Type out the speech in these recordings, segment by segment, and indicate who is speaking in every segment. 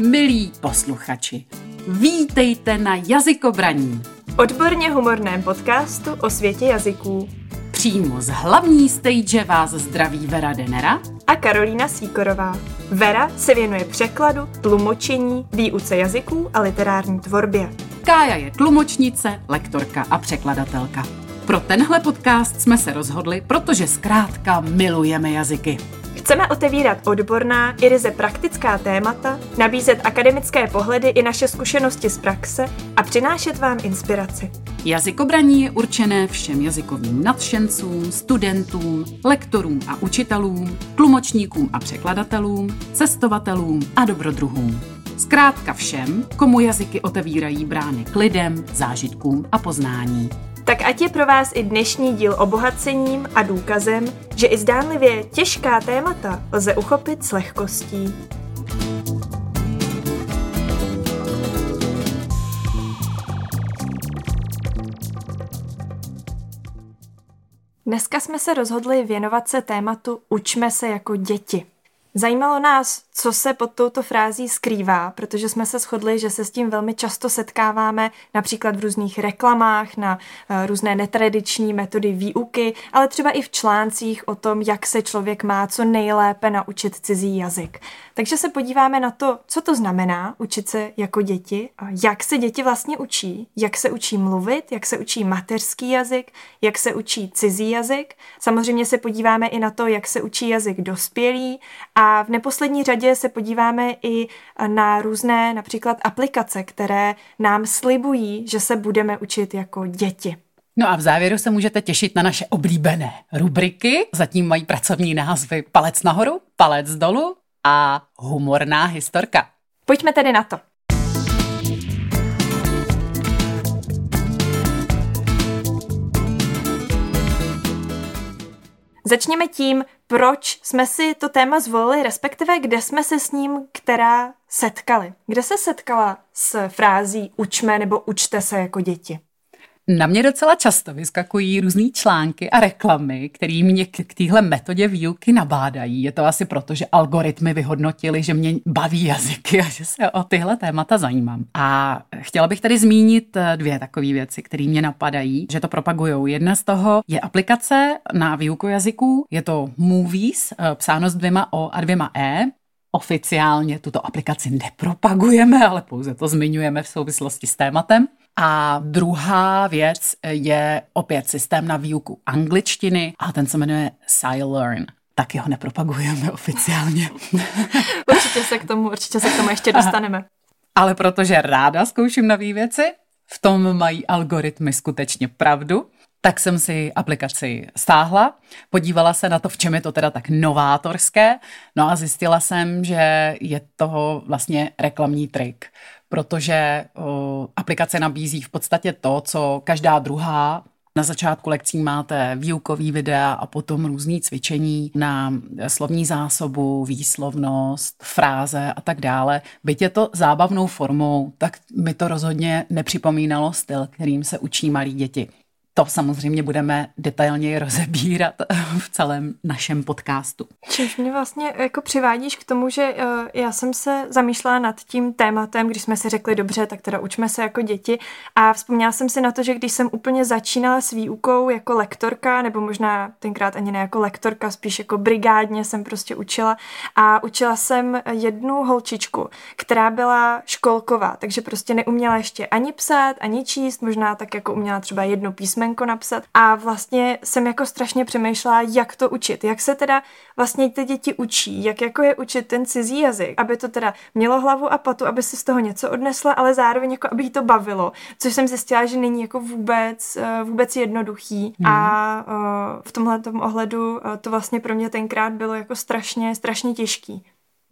Speaker 1: milí posluchači. Vítejte na Jazykobraní.
Speaker 2: Odborně humorném podcastu o světě jazyků.
Speaker 1: Přímo z hlavní stage vás zdraví Vera Denera
Speaker 2: a Karolína Síkorová. Vera se věnuje překladu, tlumočení, výuce jazyků a literární tvorbě.
Speaker 1: Kája je tlumočnice, lektorka a překladatelka. Pro tenhle podcast jsme se rozhodli, protože zkrátka milujeme jazyky.
Speaker 2: Chceme otevírat odborná i ryze praktická témata, nabízet akademické pohledy i naše zkušenosti z praxe a přinášet vám inspiraci.
Speaker 1: Jazykobraní je určené všem jazykovým nadšencům, studentům, lektorům a učitelům, tlumočníkům a překladatelům, cestovatelům a dobrodruhům. Zkrátka všem, komu jazyky otevírají brány k lidem, zážitkům a poznání.
Speaker 2: Tak ať je pro vás i dnešní díl obohacením a důkazem, že i zdánlivě těžká témata lze uchopit s lehkostí. Dneska jsme se rozhodli věnovat se tématu Učme se jako děti. Zajímalo nás, co se pod touto frází skrývá, protože jsme se shodli, že se s tím velmi často setkáváme například v různých reklamách na eh, různé netradiční metody výuky, ale třeba i v článcích o tom, jak se člověk má co nejlépe naučit cizí jazyk. Takže se podíváme na to, co to znamená učit se jako děti, jak se děti vlastně učí, jak se učí mluvit, jak se učí mateřský jazyk, jak se učí cizí jazyk. Samozřejmě se podíváme i na to, jak se učí jazyk dospělý a v neposlední řadě se podíváme i na různé například aplikace, které nám slibují, že se budeme učit jako děti.
Speaker 1: No a v závěru se můžete těšit na naše oblíbené rubriky. Zatím mají pracovní názvy Palec nahoru, Palec dolů a Humorná historka.
Speaker 2: Pojďme tedy na to. Začněme tím, proč jsme si to téma zvolili, respektive kde jsme se s ním která setkali. Kde se setkala s frází učme nebo učte se jako děti?
Speaker 1: Na mě docela často vyskakují různé články a reklamy, které mě k téhle metodě výuky nabádají. Je to asi proto, že algoritmy vyhodnotili, že mě baví jazyky a že se o tyhle témata zajímám. A chtěla bych tady zmínit eh, dvě takové věci, které mě napadají, že to propagují. Jedna z toho je aplikace na výuku jazyků. Je to Movies, eh, psáno s dvěma O a dvěma E. Oficiálně tuto aplikaci nepropagujeme, ale pouze to zmiňujeme v souvislosti s tématem. A druhá věc je opět systém na výuku angličtiny a ten se jmenuje SciLearn taky ho nepropagujeme oficiálně.
Speaker 2: určitě se k tomu, určitě se k tomu ještě dostaneme.
Speaker 1: Ale protože ráda zkouším nové věci, v tom mají algoritmy skutečně pravdu, tak jsem si aplikaci stáhla, podívala se na to, v čem je to teda tak novátorské, no a zjistila jsem, že je to vlastně reklamní trik protože aplikace nabízí v podstatě to, co každá druhá na začátku lekcí máte výukový videa a potom různý cvičení na slovní zásobu, výslovnost, fráze a tak dále. Byť je to zábavnou formou, tak mi to rozhodně nepřipomínalo styl, kterým se učí malí děti. To samozřejmě budeme detailněji rozebírat v celém našem podcastu.
Speaker 2: Čímž mě vlastně jako přivádíš k tomu, že uh, já jsem se zamýšlela nad tím tématem, když jsme si řekli dobře, tak teda učme se jako děti a vzpomněla jsem si na to, že když jsem úplně začínala s výukou jako lektorka, nebo možná tenkrát ani ne jako lektorka, spíš jako brigádně jsem prostě učila a učila jsem jednu holčičku, která byla školková, takže prostě neuměla ještě ani psát, ani číst, možná tak jako uměla třeba jedno písmenko písmenko napsat. A vlastně jsem jako strašně přemýšlela, jak to učit, jak se teda vlastně ty děti učí, jak jako je učit ten cizí jazyk, aby to teda mělo hlavu a patu, aby si z toho něco odnesla, ale zároveň jako aby jí to bavilo, což jsem zjistila, že není jako vůbec, eh, vůbec jednoduchý. Hmm. a eh, v tomhle ohledu eh, to vlastně pro mě tenkrát bylo jako strašně, strašně těžký.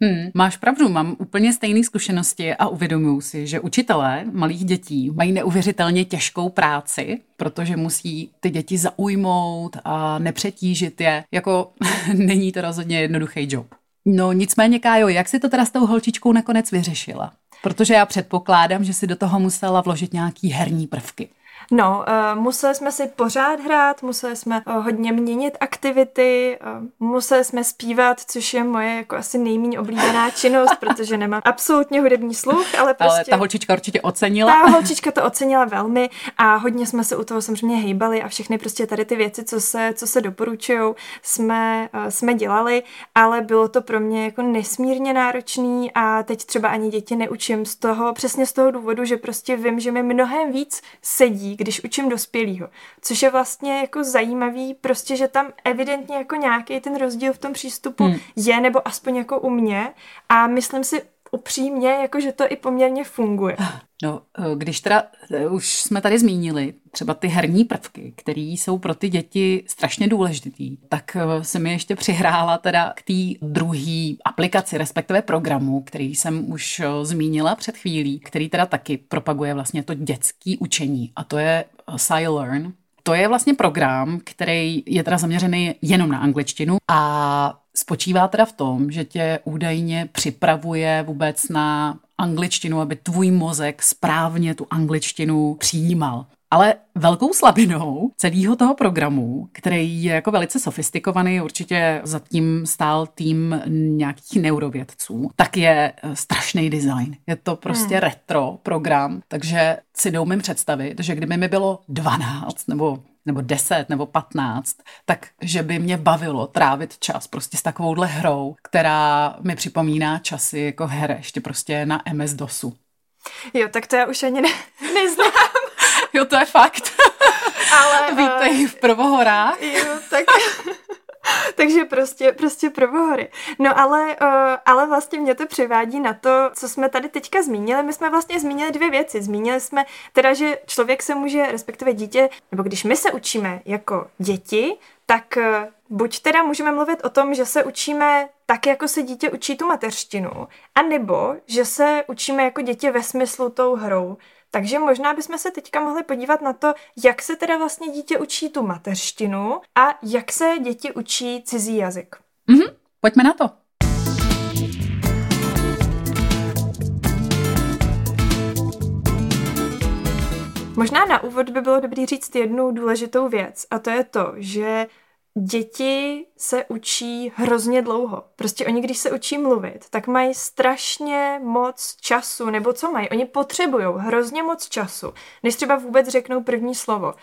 Speaker 1: Hmm, máš pravdu, mám úplně stejné zkušenosti a uvědomuji si, že učitelé malých dětí mají neuvěřitelně těžkou práci, protože musí ty děti zaujmout a nepřetížit je. Jako není to rozhodně jednoduchý job. No nicméně, Kájo, jak si to teda s tou holčičkou nakonec vyřešila? Protože já předpokládám, že si do toho musela vložit nějaký herní prvky.
Speaker 2: No, uh, museli jsme si pořád hrát, museli jsme uh, hodně měnit aktivity, uh, museli jsme zpívat, což je moje jako asi nejméně oblíbená činnost, protože nemám absolutně hudební sluch, ale prostě...
Speaker 1: Ale ta holčička určitě ocenila.
Speaker 2: Ta holčička to ocenila velmi a hodně jsme se u toho samozřejmě hejbali a všechny prostě tady ty věci, co se, co se doporučují, jsme, uh, jsme dělali, ale bylo to pro mě jako nesmírně náročný a teď třeba ani děti neučím z toho, přesně z toho důvodu, že prostě vím, že mi mnohem víc sedí, když učím dospělýho. Což je vlastně jako zajímavý, prostě, že tam evidentně jako nějaký ten rozdíl v tom přístupu hmm. je, nebo aspoň jako u mě. A myslím si upřímně, jako že to i poměrně funguje.
Speaker 1: No, eh, když teda eh, už jsme tady zmínili třeba ty herní prvky, které jsou pro ty děti strašně důležitý, tak eh, se mi ještě přihrála teda k té druhé aplikaci, respektive programu, který jsem už zmínila před chvílí, který teda taky propaguje vlastně to dětské učení a to je SciLearn. To je vlastně program, který je teda zaměřený jenom na angličtinu a spočívá teda v tom, že tě údajně připravuje vůbec na angličtinu, aby tvůj mozek správně tu angličtinu přijímal. Ale velkou slabinou celého toho programu, který je jako velice sofistikovaný, určitě zatím stál tým nějakých neurovědců, tak je eh, strašný design. Je to prostě hmm. retro program, takže si neumím představit, že kdyby mi bylo 12 nebo nebo 10 nebo 15, tak že by mě bavilo trávit čas prostě s takovouhle hrou, která mi připomíná časy jako her ještě prostě na MS-DOSu.
Speaker 2: Jo, tak to já už ani ne, neznám.
Speaker 1: jo, to je fakt. Ale... Vítej uh, v Prvohorách.
Speaker 2: Jo, tak... Takže prostě, prostě probohory. No ale, uh, ale vlastně mě to přivádí na to, co jsme tady teďka zmínili. My jsme vlastně zmínili dvě věci. Zmínili jsme teda, že člověk se může, respektive dítě, nebo když my se učíme jako děti, tak uh, buď teda můžeme mluvit o tom, že se učíme tak, jako se dítě učí tu mateřštinu, anebo že se učíme jako děti ve smyslu tou hrou. Takže možná bychom se teďka mohli podívat na to, jak se teda vlastně dítě učí tu mateřštinu a jak se děti učí cizí jazyk.
Speaker 1: Mhm, pojďme na to.
Speaker 2: Možná na úvod by bylo dobré říct jednu důležitou věc a to je to, že děti se učí hrozně dlouho. Prostě oni, když se učí mluvit, tak mají strašně moc času, nebo co mají? Oni potřebují hrozně moc času, než třeba vůbec řeknou první slovo.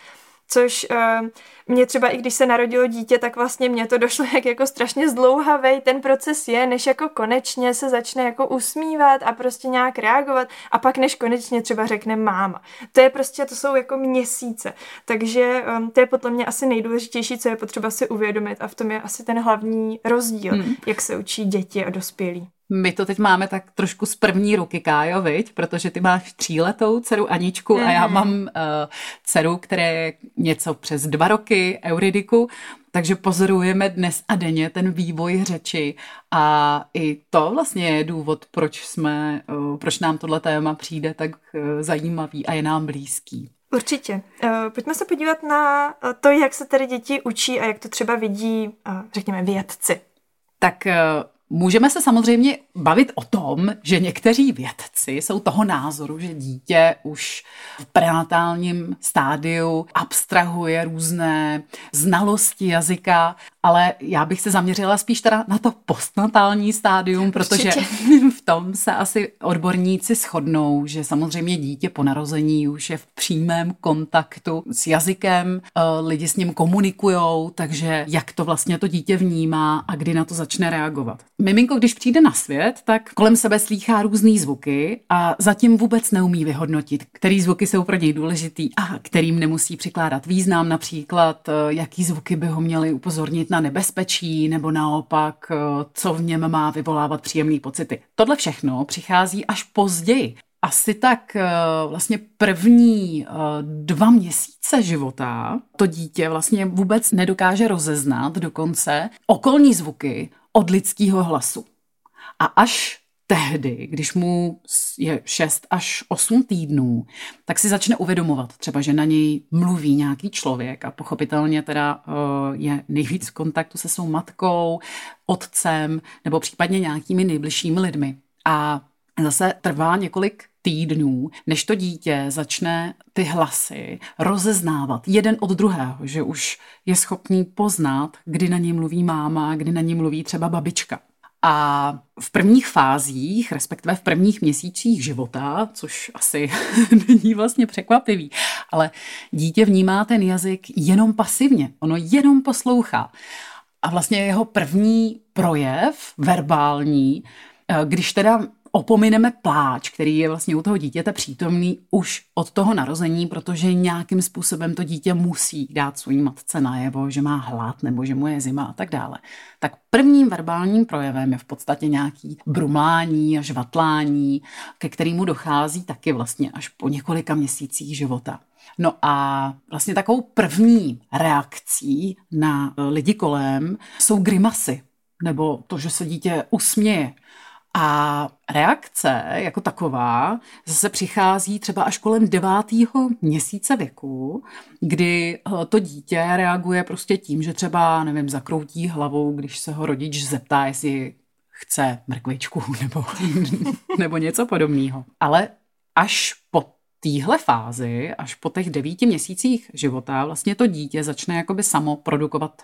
Speaker 2: Což uh, mě třeba, i když se narodilo dítě, tak vlastně mě to došlo, jak jako strašně zdlouhavý ten proces je, než jako konečně se začne jako usmívat a prostě nějak reagovat a pak než konečně třeba řekne máma. To je prostě, to jsou jako měsíce. Takže um, to je podle mě asi nejdůležitější, co je potřeba si uvědomit a v tom je asi ten hlavní rozdíl, hmm. jak se učí děti a dospělí.
Speaker 1: My to teď máme tak trošku z první ruky, Kájo, viď? Protože ty máš tříletou dceru Aničku mm. a já mhm. mám uh, dceru, které je něco přes dva roky, Euridiku, takže pozorujeme dnes a denně ten vývoj řeči a i to vlastně je důvod, proč jsme, uh, proč nám tohle téma přijde tak uh, zajímavý a je nám blízký.
Speaker 2: Určitě. Pojďme se podívat na to, jak se tedy děti učí a jak to třeba vidí, řekněme, vědci.
Speaker 1: Tak Můžeme se samozřejmě bavit o tom, že někteří vědci jsou toho názoru, že dítě už v prenatálním stádiu abstrahuje různé znalosti jazyka, ale já bych se zaměřila spíš teda na to postnatální stádium, protože v tom se asi odborníci shodnou, že samozřejmě dítě po narození už je v přímém kontaktu s jazykem, eh, lidi s ním komunikujou, takže jak to vlastně to dítě vnímá a kdy na to začne reagovat. Miminko, když přijde na svět, tak kolem sebe slýchá různé zvuky a zatím vůbec neumí vyhodnotit, který zvuky jsou pro něj důležitý a kterým nemusí přikládat význam, například eh, jaký zvuky by ho měly upozornit na nebezpečí nebo naopak, eh, co v něm má vyvolávat příjemné pocity. Tohle všechno přichází až později. Asi tak eh, vlastně první dva měsíce života to dítě vlastně vůbec nedokáže rozeznat dokonce okolní zvuky od lidského hlasu. A až tehdy, když mu je 6 až 8 týdnů, tak si začne uvědomovat třeba, že na něj mluví nějaký člověk a pochopitelně teda uh, je nejvíc v kontaktu se svou matkou, otcem nebo případně nějakými nejbližšími lidmi. A zase trvá několik týdnů, než to dítě začne ty hlasy rozeznávat jeden od druhého, že už je schopný poznat, kdy na ní mluví máma, kdy na ní mluví třeba babička. A v prvních fázích, respektive v prvních měsících života, což asi není vlastně překvapivý, ale dítě vnímá ten jazyk jenom pasivně, ono jenom poslouchá. A vlastně jeho první projev, verbální, eh, když teda opomineme pláč, který je vlastně u toho dítěte přítomný už od toho narození, protože nějakým způsobem to dítě musí dát svůj matce najevo, že má hlad nebo že mu je zima a tak dále. Tak prvním verbálním projevem je v podstatě nějaký brumlání a žvatlání, ke kterému dochází taky vlastně až po několika měsících života. No a vlastně takovou první reakcí na lidi kolem jsou grimasy, nebo to, že se dítě usměje. A reakce jako taková zase přichází třeba až kolem devátého měsíce věku, kdy eh, to dítě reaguje prostě tím, že třeba, nevím, zakroutí hlavou, když se ho rodič zeptá, jestli chce mrkvičku nebo, nebo něco podobného. Ale až po téhle fázi, až po těch devíti měsících života, vlastně to dítě začne jakoby samo produkovat,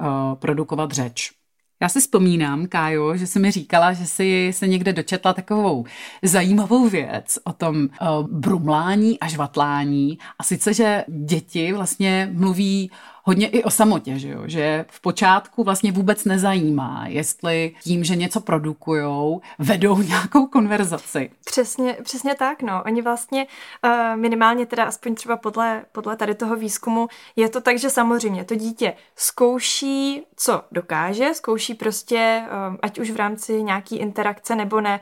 Speaker 1: uh, produkovat řeč. Já si vzpomínám, Kájo, že jsi mi říkala, že jsi se někde dočetla takovou zajímavou věc o tom uh, brumlání a žvatlání. A sice, že děti vlastně mluví hodně i o samotě, že, jo? že v počátku vlastně vůbec nezajímá, jestli tím, že něco produkujou, vedou nějakou konverzaci.
Speaker 2: Přesně, přesně tak, no. Oni vlastně uh, minimálně teda aspoň třeba podle, podle tady toho výzkumu je to tak, že samozřejmě to dítě zkouší, co dokáže, zkouší prostě, uh, ať už v rámci nějaký interakce nebo ne,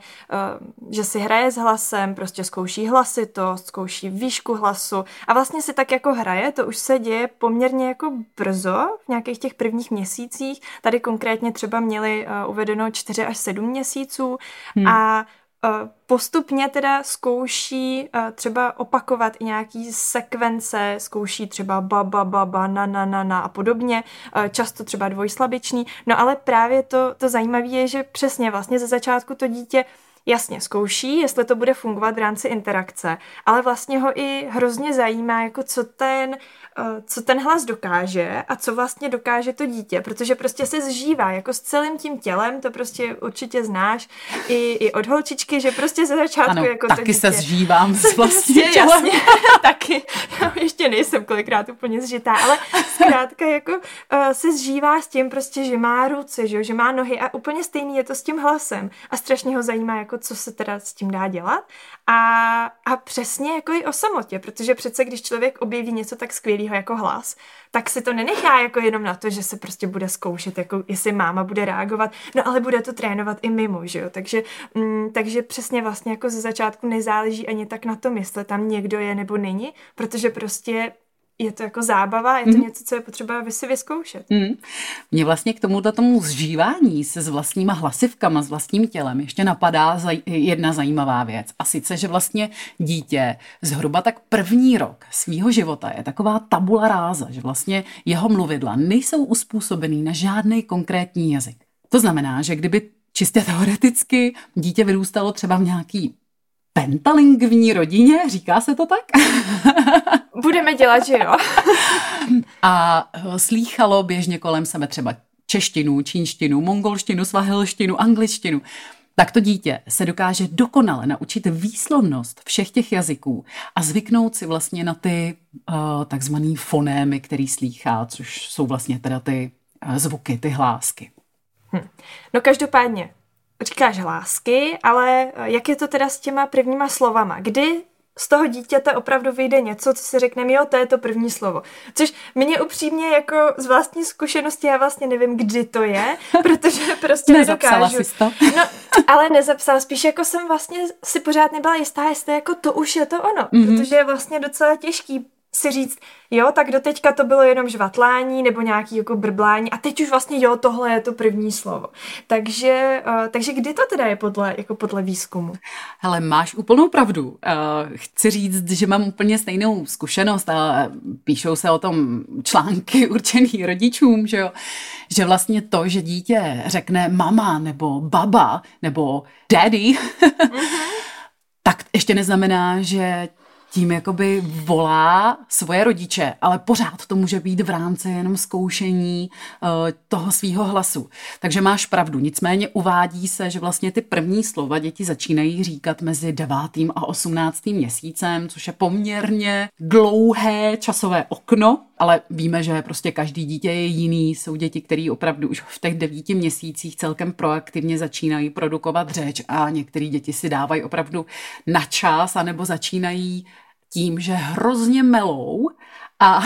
Speaker 2: uh, že si hraje s hlasem, prostě zkouší hlasitost, zkouší výšku hlasu a vlastně si tak jako hraje, to už se děje poměrně jako brzo, v nějakých těch prvních měsících. Tady konkrétně třeba měli uh, uvedeno 4 až 7 měsíců hmm. a uh, postupně teda zkouší uh, třeba opakovat i nějaký sekvence, zkouší třeba ba, ba, ba, ba, na, na, na, na a podobně, často třeba dvojslabičný. No ale právě to, to zajímavé je, že přesně vlastně ze začátku to dítě jasně zkouší, jestli to bude fungovat v rámci interakce, ale vlastně ho i hrozně zajímá, jako co ten Eh, co ten hlas dokáže a co vlastně dokáže to dítě, protože prostě se zžívá jako s celým tím tělem, to prostě určitě znáš i, i od holčičky, že prostě ze začátku
Speaker 1: ano,
Speaker 2: jako
Speaker 1: taky
Speaker 2: to dítě,
Speaker 1: se zžívám s tělem. Jasně,
Speaker 2: taky, já ještě nejsem kolikrát úplně zžitá, ale zkrátka jako uh, se zžívá s tím prostě, že má ruce, že, že má nohy a úplně stejný je to s tím hlasem. A strašně ho zajímá, jako co se teda s tím dá dělat. A, a přesně jako i o samotě, protože přece když člověk objeví něco tak skvělého jako hlas, tak si to nenechá jako jenom na to, že se prostě bude zkoušet, jako jestli máma bude reagovat, no ale bude to trénovat i mimo, že jo, takže, mm, takže přesně vlastně jako ze začátku nezáleží ani tak na tom, jestli tam někdo je nebo není, protože prostě je to jako zábava, je to mm. něco, co je potřeba si vyzkoušet.
Speaker 1: Mm. Mě vlastně k tomuto tomu zžívání se s vlastníma hlasivkama, s vlastním tělem ještě napadá zaj- jedna zajímavá věc. A sice, že vlastně dítě zhruba tak první rok svýho života je taková tabula ráza, že vlastně jeho mluvidla nejsou uspůsobený na žádný konkrétní jazyk. To znamená, že kdyby čistě teoreticky dítě vyrůstalo třeba v nějaký pentalingvní rodině, říká se to tak?
Speaker 2: Budeme dělat, že jo.
Speaker 1: a eh, slýchalo běžně kolem sebe třeba češtinu, čínštinu, mongolštinu, svahilštinu, angličtinu, tak to dítě se dokáže dokonale naučit výslovnost všech těch jazyků a zvyknout si vlastně na ty uh, takzvaný fonémy, který slýchá, což jsou vlastně teda ty uh, zvuky, ty hlásky.
Speaker 2: Hm. No každopádně, říkáš hlásky, ale jak je to teda s těma prvníma slovama? Kdy z toho dítěte opravdu vyjde něco, co si řekneme, jo, to je to první slovo. Což mě upřímně jako z vlastní zkušenosti, já vlastně nevím, kdy to je, protože prostě
Speaker 1: Nezapsala nedokážu. Jsi to?
Speaker 2: No, ale nezapsala, spíš jako jsem vlastně si pořád nebyla jistá, jestli jako to už je to ono, mm-hmm. protože je vlastně docela těžký si říct, jo, tak doteďka to bylo jenom žvatlání nebo nějaký jako brblání a teď už vlastně jo, tohle je to první slovo. Takže, uh, takže kdy to teda je podle, jako podle výzkumu?
Speaker 1: Hele, máš úplnou pravdu. Uh, chci říct, že mám úplně stejnou zkušenost a píšou se o tom články určený rodičům, že jo, že vlastně to, že dítě řekne mama nebo baba nebo daddy, mm-hmm tak ještě neznamená, že tím jakoby volá svoje rodiče, ale pořád to může být v rámci jenom zkoušení uh, toho svýho hlasu. Takže máš pravdu. Nicméně uvádí se, že vlastně ty první slova děti začínají říkat mezi devátým a osmnáctým měsícem, což je poměrně dlouhé časové okno, ale víme, že prostě každý dítě je jiný. Jsou děti, které opravdu už v těch devíti měsících celkem proaktivně začínají produkovat řeč a některé děti si dávají opravdu na čas anebo začínají tím, že hrozně melou a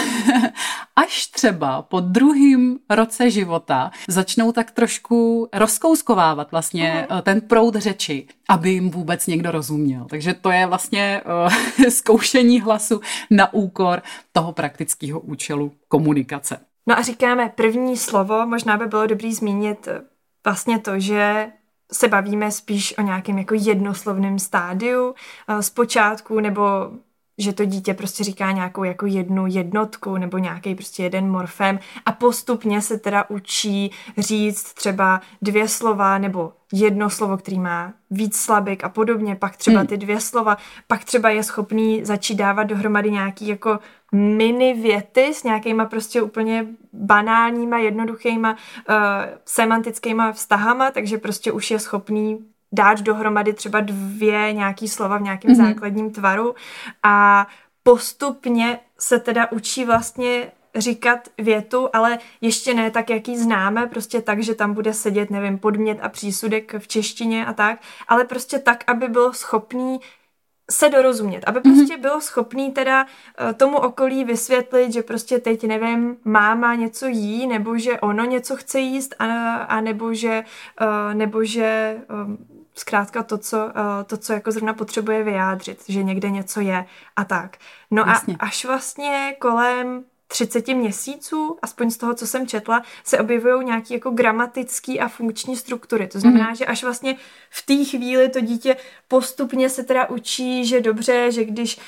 Speaker 1: až třeba po druhém roce života začnou tak trošku rozkouskovávat vlastně uh-huh. ten proud řeči, aby jim vůbec někdo rozuměl. Takže to je vlastně uh, zkoušení hlasu na úkor toho praktického účelu komunikace.
Speaker 2: No a říkáme první slovo, možná by bylo dobrý zmínit eh, vlastně to, že se bavíme spíš o nějakém jako jednoslovném stádiu zpočátku, nebo že to dítě prostě říká nějakou jako jednu jednotku nebo nějaký prostě jeden morfem a postupně se teda učí říct třeba dvě slova nebo jedno slovo, který má víc slabik a podobně, pak třeba hmm. ty dvě slova, pak třeba je schopný začít dávat dohromady nějaký jako mini věty s nějakýma prostě úplně banálníma, jednoduchýma uh, semantickýma vztahama, takže prostě už je schopný dát dohromady třeba dvě nějaký slova v nějakém mm-hmm. základním tvaru a postupně se teda učí vlastně říkat větu, ale ještě ne tak, jak ji známe, prostě tak, že tam bude sedět, nevím, podmět a přísudek v češtině a tak, ale prostě tak, aby byl schopný se dorozumět, aby mhm. prostě mm-hmm. bylo schopný teda uh, tomu okolí vysvětlit, že prostě teď nevím, máma něco jí, nebo že ono něco chce jíst, a, a nebo že, uh, nebo že um, zkrátka to co, eh, to, co jako zrovna potřebuje vyjádřit, že někde něco je a tak. No Jasně. a až vlastně kolem 30 měsíců, aspoň z toho, co jsem četla, se objevují nějaké jako gramatické a funkční struktury. To znamená, mm. že až vlastně v té chvíli to dítě postupně se teda učí, že dobře, že když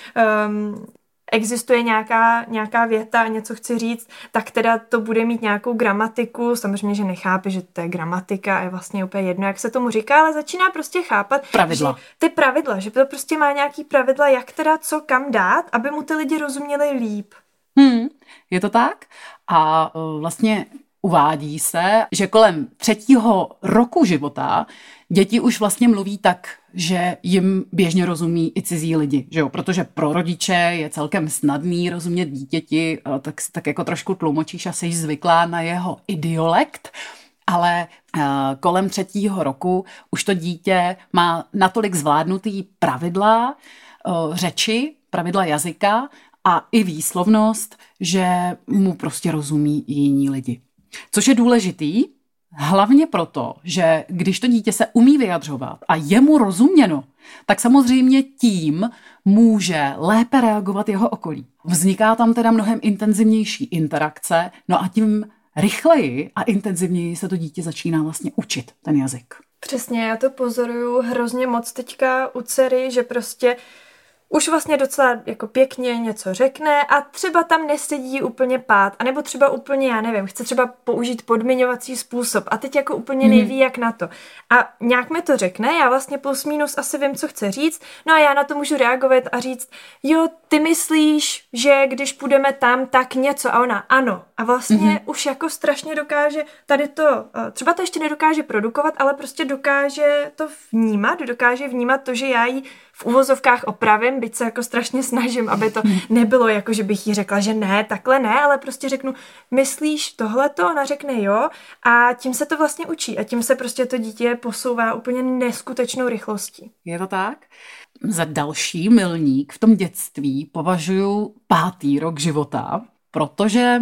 Speaker 2: um, existuje nějaká, nějaká věta a něco chci říct, tak teda to bude mít nějakou gramatiku. Samozřejmě, že nechápe, že to je gramatika a je vlastně úplně jedno, jak se tomu říká, ale začíná prostě chápat
Speaker 1: pravidla.
Speaker 2: Že ty pravidla, že to prostě má nějaký pravidla, jak teda co kam dát, aby mu ty lidi rozuměli líp.
Speaker 1: Hmm, je to tak? A uh, vlastně uvádí se, že kolem třetího roku života děti už vlastně mluví tak, že jim běžně rozumí i cizí lidi, že jo? protože pro rodiče je celkem snadný rozumět dítěti, eh, tak, tak jako trošku tlumočíš a jsi zvyklá na jeho idiolekt, ale uh, kolem třetího roku už to dítě má natolik zvládnutý pravidla uh, řeči, pravidla jazyka a i výslovnost, že mu prostě rozumí i jiní lidi. Což je důležitý, hlavně proto, že když to dítě se umí vyjadřovat a je mu rozuměno, tak samozřejmě tím může lépe reagovat jeho okolí. Vzniká tam teda mnohem intenzivnější interakce, no a tím rychleji a intenzivněji se to dítě začíná vlastně učit ten jazyk.
Speaker 2: Přesně, já to pozoruju hrozně moc teďka u dcery, že prostě uh, už vlastně docela jako pěkně něco řekne a třeba tam nesedí úplně pát, anebo třeba úplně, já nevím, chce třeba použít podmiňovací způsob a teď jako úplně hmm. neví, jak na to. A nějak mi to řekne, já vlastně plus minus asi vím, co chce říct, no a já na to můžu reagovat a říct, jo, ty myslíš, že když půjdeme tam, tak něco a ona, ano. A vlastně hmm. už jako strašně dokáže tady to, eh, třeba to ještě nedokáže produkovat, ale prostě dokáže to vnímat, dokáže vnímat to, že já jí v uvozovkách opravím, byť se jako strašně snažím, aby to nebylo jako, že bych jí řekla, že ne, takhle ne, ale prostě řeknu, myslíš tohleto? Ona řekne jo a tím se to vlastně učí a tím se prostě to dítě posouvá úplně neskutečnou rychlostí.
Speaker 1: Je to tak? Za další milník v tom dětství považuji pátý rok života, protože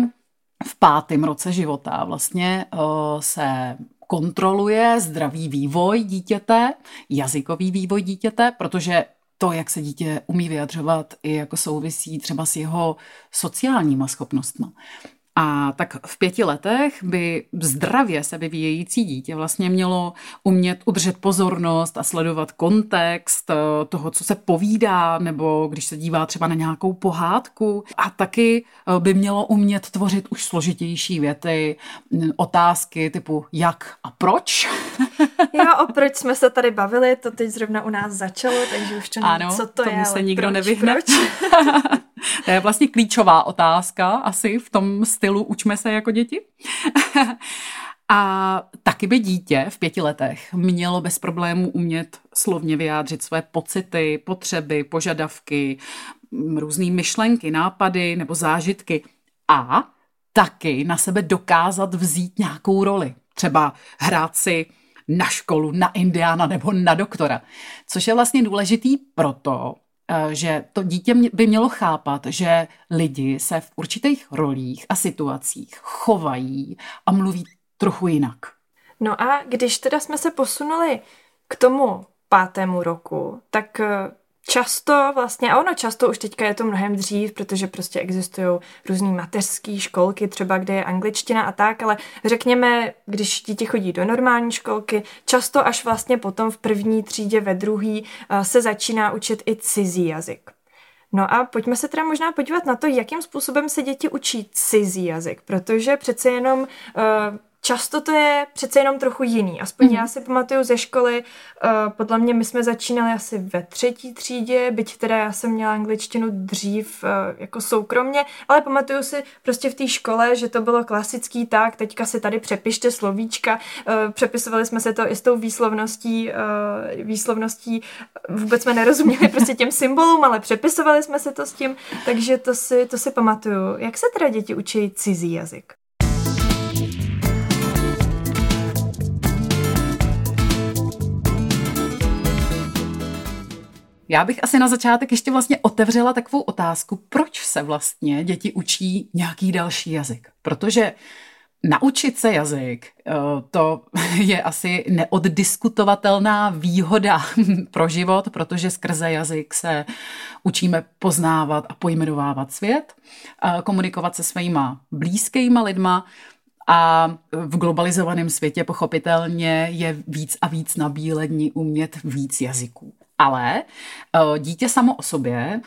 Speaker 1: v pátém roce života vlastně uh, se kontroluje zdravý vývoj dítěte, jazykový vývoj dítěte, protože to, jak se dítě umí vyjadřovat, i jako souvisí třeba s jeho sociálníma schopnostmi. A tak v pěti letech by zdravě se vyvíjející dítě vlastně mělo umět udržet pozornost a sledovat kontext eh, toho, co se povídá, nebo když se dívá třeba na nějakou pohádku. A taky eh, by mělo umět tvořit už složitější věty, otázky typu jak a proč.
Speaker 2: jo, o proč jsme se tady bavili, to teď zrovna u nás začalo, takže už to
Speaker 1: ano,
Speaker 2: co to
Speaker 1: tomu
Speaker 2: je,
Speaker 1: se nikdo
Speaker 2: proč,
Speaker 1: nevyhne.
Speaker 2: Proč?
Speaker 1: to je vlastně klíčová otázka asi v tom stylu učme se jako děti. A taky by dítě v pěti letech mělo bez problémů umět slovně vyjádřit své pocity, potřeby, požadavky, různé myšlenky, nápady nebo zážitky a taky na sebe dokázat vzít nějakou roli. Třeba hrát si na školu, na indiána nebo na doktora. Což je vlastně důležitý proto, eh, že to dítě by mělo chápat, že lidi se v určitých rolích a situacích chovají a mluví trochu jinak.
Speaker 2: No a když teda jsme se posunuli k tomu pátému roku, tak eh, často vlastně, a ono často už teďka je to mnohem dřív, protože prostě existují různé mateřské školky, třeba kde je angličtina a tak, ale řekněme, když dítě chodí do normální školky, často až vlastně potom v první třídě, ve druhý eh, se začíná učit i cizí jazyk. No a pojďme se teda možná podívat na to, jakým způsobem se děti učí cizí jazyk, protože přece jenom uh, často to je přece jenom trochu jiný. Aspoň mm. já si pamatuju ze školy, uh, podle mě my jsme začínali asi ve třetí třídě, byť teda já jsem měla angličtinu dřív uh, jako soukromně, ale pamatuju si prostě v té škole, že to bylo klasický tak, teďka si tady přepište slovíčka, uh, přepisovali jsme se to i s tou výslovností, uh, výslovností, vůbec jsme nerozuměli prostě těm symbolům, ale přepisovali jsme se to s tím, takže to si, to si pamatuju. Jak se teda děti učí cizí jazyk?
Speaker 1: Já bych asi na začátek ještě vlastně otevřela takovou otázku, proč se vlastně děti učí nějaký další jazyk. Protože Naučit se jazyk, eh, to je asi neoddiskutovatelná výhoda pro život, protože skrze jazyk se učíme poznávat a pojmenovávat svět, eh, komunikovat se svýma blízkýma lidma a v globalizovaném světě pochopitelně je víc a víc nabílení umět víc jazyků. Ale eh, dítě samo o sobě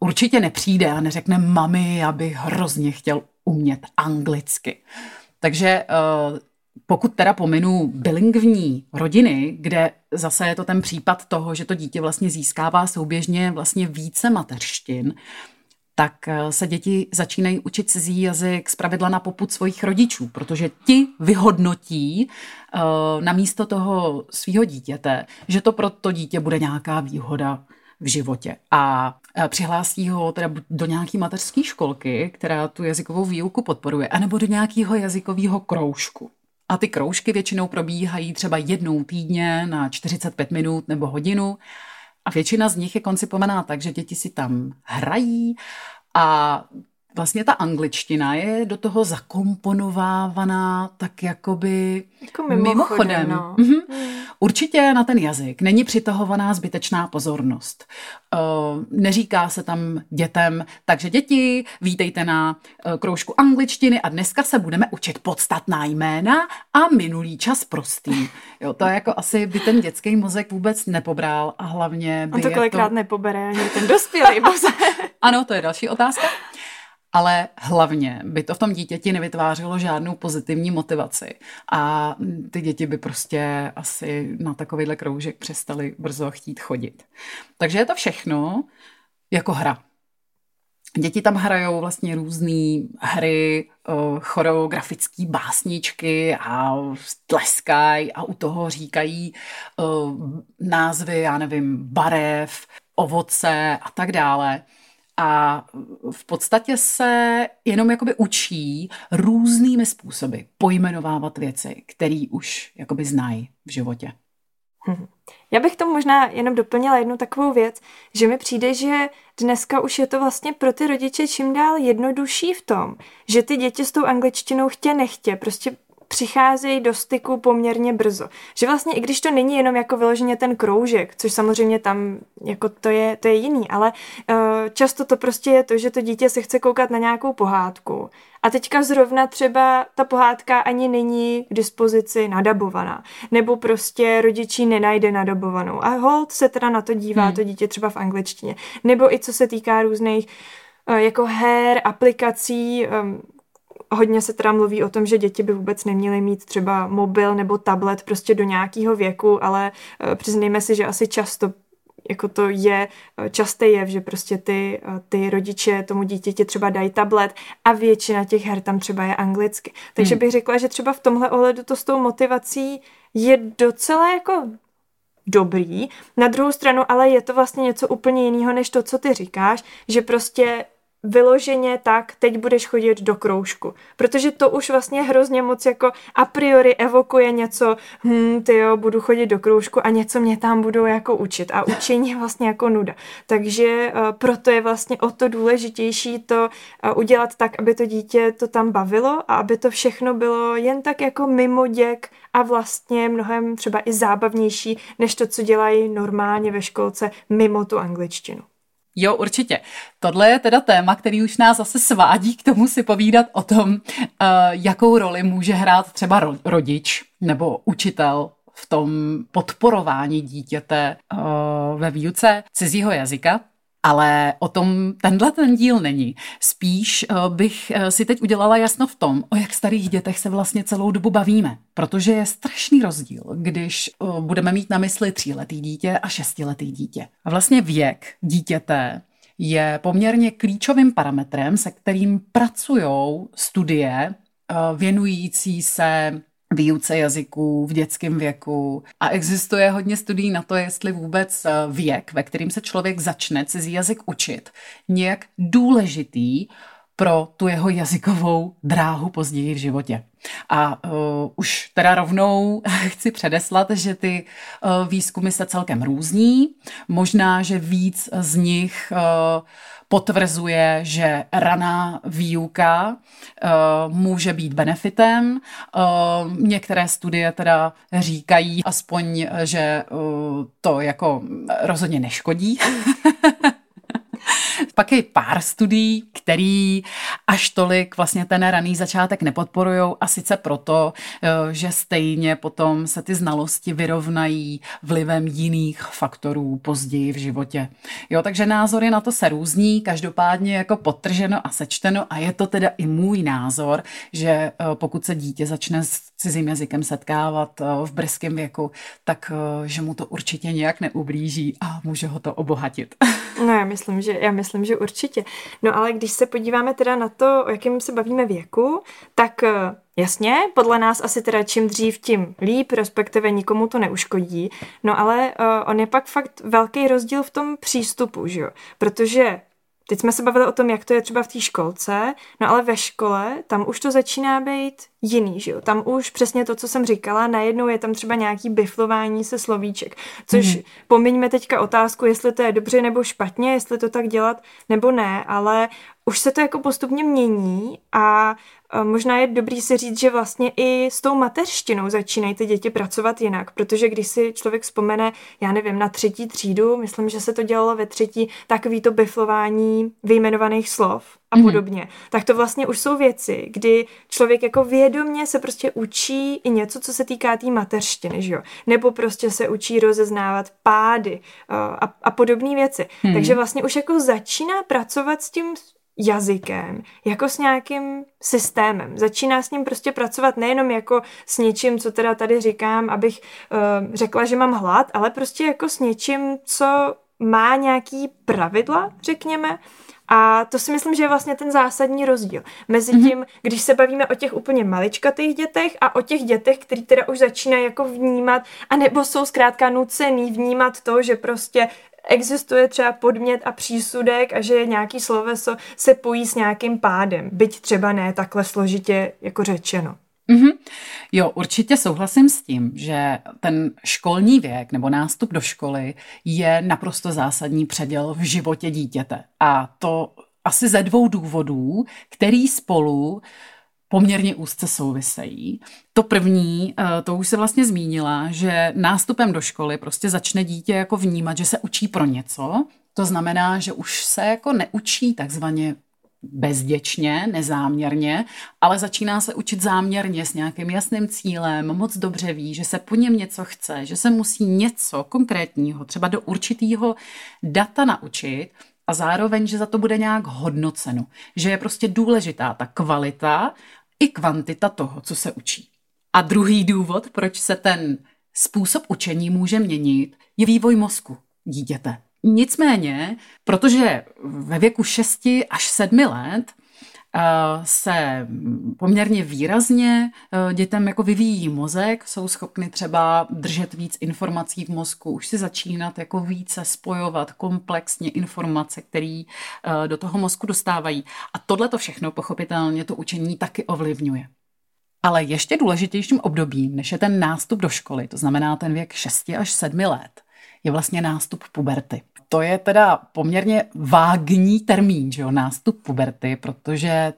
Speaker 1: určitě nepřijde a neřekne, mami, já bych hrozně chtěl umět anglicky. Takže eh, pokud teda pominu bilingvní rodiny, kde zase je to ten případ toho, že to dítě vlastně získává souběžně vlastně více mateřštin, tak eh, se děti začínají učit cizí jazyk pravidla na poput svých rodičů, protože ti vyhodnotí uh, na místo toho svého dítěte, že to pro to dítě bude nějaká výhoda v životě. A eh, přihlásí ho teda do nějaké mateřské školky, která tu jazykovou výuku podporuje, anebo do nějakého jazykového kroužku. A ty kroužky většinou probíhají třeba jednou týdně na 45 minut nebo hodinu a většina z nich je koncipovaná tak, že děti si tam hrají a vlastně ta angličtina je do toho zakomponovávaná tak jakoby
Speaker 2: jako mimochodem. mimochodem. No. Mhm.
Speaker 1: Mm. Určitě na ten jazyk není přitahovaná zbytečná pozornost. Uh, neříká se tam dětem, takže děti, vítejte na uh, kroužku angličtiny a dneska se budeme učit podstatná jména a minulý čas prostý. Jo, to je jako asi by ten dětský mozek vůbec nepobral a hlavně by
Speaker 2: On to kolikrát to... nepobere ani ten dospělý mozek.
Speaker 1: ano, to je další otázka ale hlavně by to v tom dítěti nevytvářelo žádnou pozitivní motivaci a ty děti by prostě asi na takovýhle kroužek přestali brzo chtít chodit. Takže je to všechno jako hra. Děti tam hrajou vlastně různé hry, eh, choreografické básničky a tleskají a u toho říkají eh, názvy, já nevím, barev, ovoce a tak dále a v podstatě se jenom jakoby učí různými způsoby pojmenovávat věci, které už jakoby znají v životě.
Speaker 2: Mhm. Já bych to možná jenom doplnila jednu takovou věc, že mi přijde, že dneska už je to vlastně pro ty rodiče čím dál jednodušší v tom, že ty děti s tou angličtinou chtě nechtě prostě přicházejí do styku poměrně brzo. Že vlastně i když to není jenom jako vyloženě ten kroužek, což samozřejmě tam jako to je, to je jiný, ale uh, často to prostě je to, že to dítě se chce koukat na nějakou pohádku a teďka zrovna třeba ta pohádka ani není k dispozici nadabovaná. Nebo prostě rodičí nenajde nadabovanou. A hold se teda na to dívá hmm. to dítě třeba v angličtině. Nebo i co se týká různých uh, jako her, aplikací, um, hodně se teda mluví o tom, že děti by vůbec neměly mít třeba mobil nebo tablet prostě do nějakého věku, ale uh, přiznejme si, že asi často jako to je častý jev, že prostě ty, ty rodiče tomu dítěti třeba dají tablet a většina těch her tam třeba je anglicky. Takže hmm. bych řekla, že třeba v tomhle ohledu to s tou motivací je docela jako dobrý. Na druhou stranu ale je to vlastně něco úplně jiného, než to, co ty říkáš, že prostě vyloženě tak, teď budeš chodit do kroužku. Protože to už vlastně hrozně moc jako a priori evokuje něco, hm, ty jo, budu chodit do kroužku a něco mě tam budou jako učit. A učení je vlastně jako nuda. Takže uh, proto je vlastně o to důležitější to uh, udělat tak, aby to dítě to tam bavilo a aby to všechno bylo jen tak jako mimo děk a vlastně mnohem třeba i zábavnější, než to, co dělají normálně ve školce mimo tu angličtinu.
Speaker 1: Jo, určitě. Tohle je teda téma, který už nás zase svádí k tomu si povídat o tom, uh, jakou roli může hrát třeba rodič nebo učitel v tom podporování dítěte uh, ve výuce cizího jazyka. Ale o tom tenhle ten díl není. Spíš eh, bych eh, si teď udělala jasno v tom, o jak starých dětech se vlastně celou dobu bavíme. Protože je strašný rozdíl, když eh, budeme mít na mysli tříletý dítě a šestiletý dítě. A vlastně věk dítěte je poměrně klíčovým parametrem, se kterým pracují studie věnující se výuce jazyků v dětském věku. A existuje hodně studií na to, jestli vůbec eh, věk, ve kterým se člověk začne cizí jazyk učit, nějak důležitý pro tu jeho jazykovou dráhu později v životě. A uh, už teda rovnou chci předeslat, že ty uh, výzkumy se celkem různí. Možná, že víc z nich uh, potvrzuje, že raná výuka uh, může být benefitem. Uh, některé studie teda říkají aspoň, že uh, to jako rozhodně neškodí. Pak je pár studií, který až tolik vlastně ten raný začátek nepodporují a sice proto, eh, že stejně potom se ty znalosti vyrovnají vlivem jiných faktorů později v životě. Jo, takže názory na to se různí, každopádně jako potrženo a sečteno a je to teda i můj názor, že eh, pokud se dítě začne cizím jazykem setkávat eh, v brzkém věku, tak že mu to určitě nějak neublíží a může ho to obohatit.
Speaker 2: No já myslím, že, já myslím, že určitě. No ale když se podíváme teda na to, o jakém se bavíme věku, tak eh, jasně, podle nás asi teda čím dřív, tím líp, respektive nikomu to neuškodí. No ale uh, on je pak fakt velký rozdíl v tom přístupu, že jo? Protože Teď jsme se bavili o tom, jak to je třeba v té školce, no ale ve škole tam už to začíná být jiný, že jo? Tam už přesně to, co jsem říkala, najednou je tam třeba nějaký biflování se slovíček, což mm-hmm. pomiňme teďka otázku, jestli to je dobře nebo špatně, jestli to tak dělat nebo ne, ale už se to jako postupně mění a možná je dobrý si říct, že vlastně i s tou mateřštinou začínají ty děti pracovat jinak, protože když si člověk vzpomene, já nevím, na třetí třídu, myslím, že se to dělalo ve třetí, takový to biflování vyjmenovaných slov a mm-hmm. podobně, tak to vlastně už jsou věci, kdy člověk jako vědomě se prostě učí i něco, co se týká té tý mateřštiny, že jo? Nebo prostě se učí rozeznávat pády uh, a, a podobné věci. Mm-hmm. Takže vlastně už jako začíná pracovat s tím jazykem, jako s nějakým systémem. Začíná s ním prostě pracovat nejenom jako s něčím, co teda tady říkám, abych uh, řekla, že mám hlad, ale prostě jako s něčím, co má nějaký pravidla, řekněme, a to si myslím, že je vlastně ten zásadní rozdíl mezi mhm. tím, mm-hmm. když se bavíme o těch úplně maličkatých dětech a o těch dětech, který teda už začínají jako vnímat, anebo jsou zkrátka nucený vnímat to, že prostě existuje třeba podmět a přísudek a že nějaký sloveso se pojí s nějakým pádem, byť třeba ne takhle složitě jako řečeno.
Speaker 1: Mm-hmm. Jo, určitě souhlasím s tím, že ten školní věk nebo nástup do školy je naprosto zásadní předěl v životě dítěte. A to asi ze dvou důvodů, který spolu poměrně úzce souvisejí. To první, eh, to už se vlastně zmínila, že nástupem do školy prostě začne dítě jako vnímat, že se učí pro něco. To znamená, že už se jako neučí takzvaně bezděčně, nezáměrně, ale začíná se učit záměrně s nějakým jasným cílem, moc dobře ví, že se po něm něco chce, že se musí něco konkrétního, třeba do určitého data naučit a zároveň, že za to bude nějak hodnoceno, že je prostě důležitá ta kvalita i kvantita toho, co se učí. A druhý důvod, proč se ten způsob učení může měnit, je vývoj mozku dítěte. Nicméně, protože ve věku 6 až 7 let se poměrně výrazně eh, dětem jako vyvíjí mozek, jsou schopny třeba držet víc informací v mozku, už si začínat jako více spojovat komplexně informace, které eh, do toho mozku dostávají. A tohle to všechno pochopitelně to učení taky ovlivňuje. Ale ještě důležitějším obdobím, než je ten nástup do školy, to znamená ten věk 6 až 7 let, je vlastně nástup puberty. To je teda poměrně vágní termín, že jo, nástup puberty, protože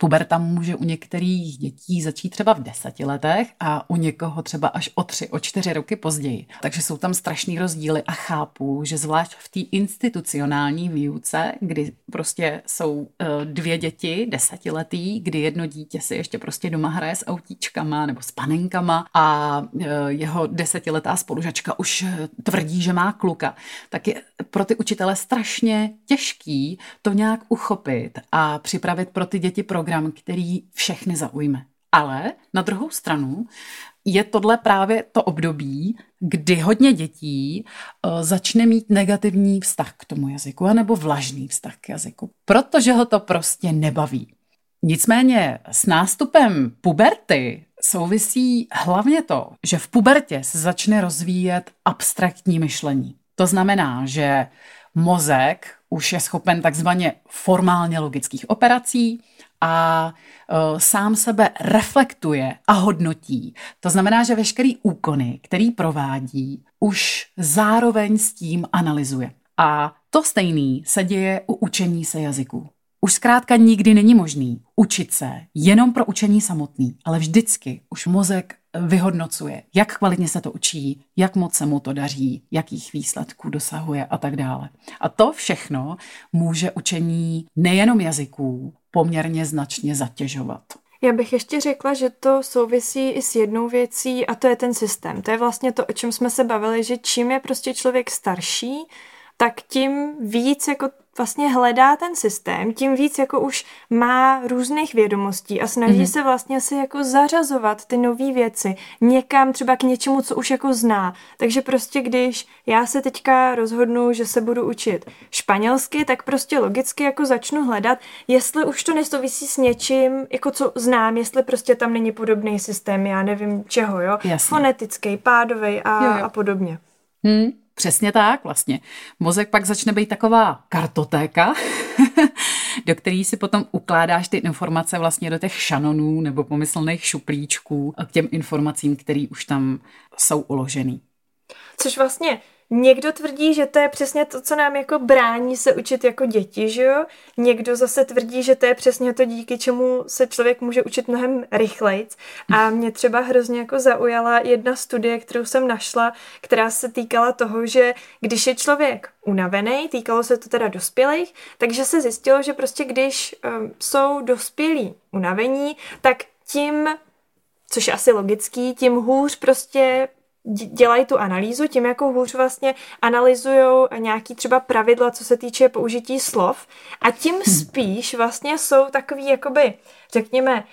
Speaker 1: Puberta může u některých dětí začít třeba v deseti letech a u někoho třeba až o tři, o čtyři roky později. Takže jsou tam strašný rozdíly a chápu, že zvlášť v té institucionální výuce, kdy prostě jsou eh, dvě děti, desetiletý, kdy jedno dítě si ještě prostě doma hraje s autíčkama nebo s panenkama a eh, jeho desetiletá spolužačka už eh, tvrdí, že má kluka, tak je pro ty učitele strašně těžký to nějak uchopit a připravit pro ty děti program program, který všechny zaujme. Ale na druhou stranu je tohle právě to období, kdy hodně dětí uh, začne mít negativní vztah k tomu jazyku, anebo vlažný vztah k jazyku, protože ho to prostě nebaví. Nicméně s nástupem puberty souvisí hlavně to, že v pubertě se začne rozvíjet abstraktní myšlení. To znamená, že mozek už je schopen takzvaně formálně logických operací a uh, sám sebe reflektuje a hodnotí. To znamená, že veškerý úkony, který provádí, už zároveň s tím analyzuje. A to stejný se děje u učení se jazyků. Už zkrátka nikdy není možný učit se jenom pro učení samotný, ale vždycky už mozek vyhodnocuje, jak kvalitně se to učí, jak moc se mu to daří, jakých výsledků dosahuje a tak dále. A to všechno může učení nejenom jazyků poměrně značně zatěžovat.
Speaker 2: Já bych ještě řekla, že to souvisí i s jednou věcí a to je ten systém. To je vlastně to, o čem jsme se bavili, že čím je prostě člověk starší, tak tím víc jako vlastně hledá ten systém, tím víc jako už má různých vědomostí a snaží mm-hmm. se vlastně si jako zařazovat ty nové věci někam třeba k něčemu, co už jako zná. Takže prostě když já se teďka rozhodnu, že se budu učit španělsky, tak prostě logicky jako začnu hledat, jestli už to nesouvisí s něčím, jako co znám, jestli prostě tam není podobný systém, já nevím čeho, jo?
Speaker 1: Jasně.
Speaker 2: Fonetický, pádový a, jo, jo. a podobně.
Speaker 1: Hmm. Přesně tak vlastně. Mozek pak začne být taková kartotéka, do který si potom ukládáš ty informace vlastně do těch šanonů nebo pomyslných šuplíčků k těm informacím, které už tam jsou uložený.
Speaker 2: Což vlastně Někdo tvrdí, že to je přesně to, co nám jako brání se učit jako děti, že jo? Někdo zase tvrdí, že to je přesně to, díky čemu se člověk může učit mnohem rychleji. A mě třeba hrozně jako zaujala jedna studie, kterou jsem našla, která se týkala toho, že když je člověk unavený, týkalo se to teda dospělých, takže se zjistilo, že prostě když um, jsou dospělí unavení, tak tím což je asi logický, tím hůř prostě dělají tu analýzu, tím jako hůř vlastně analyzují nějaký třeba pravidla, co se týče použití slov a tím hm. spíš vlastně jsou takový jakoby, řekněme,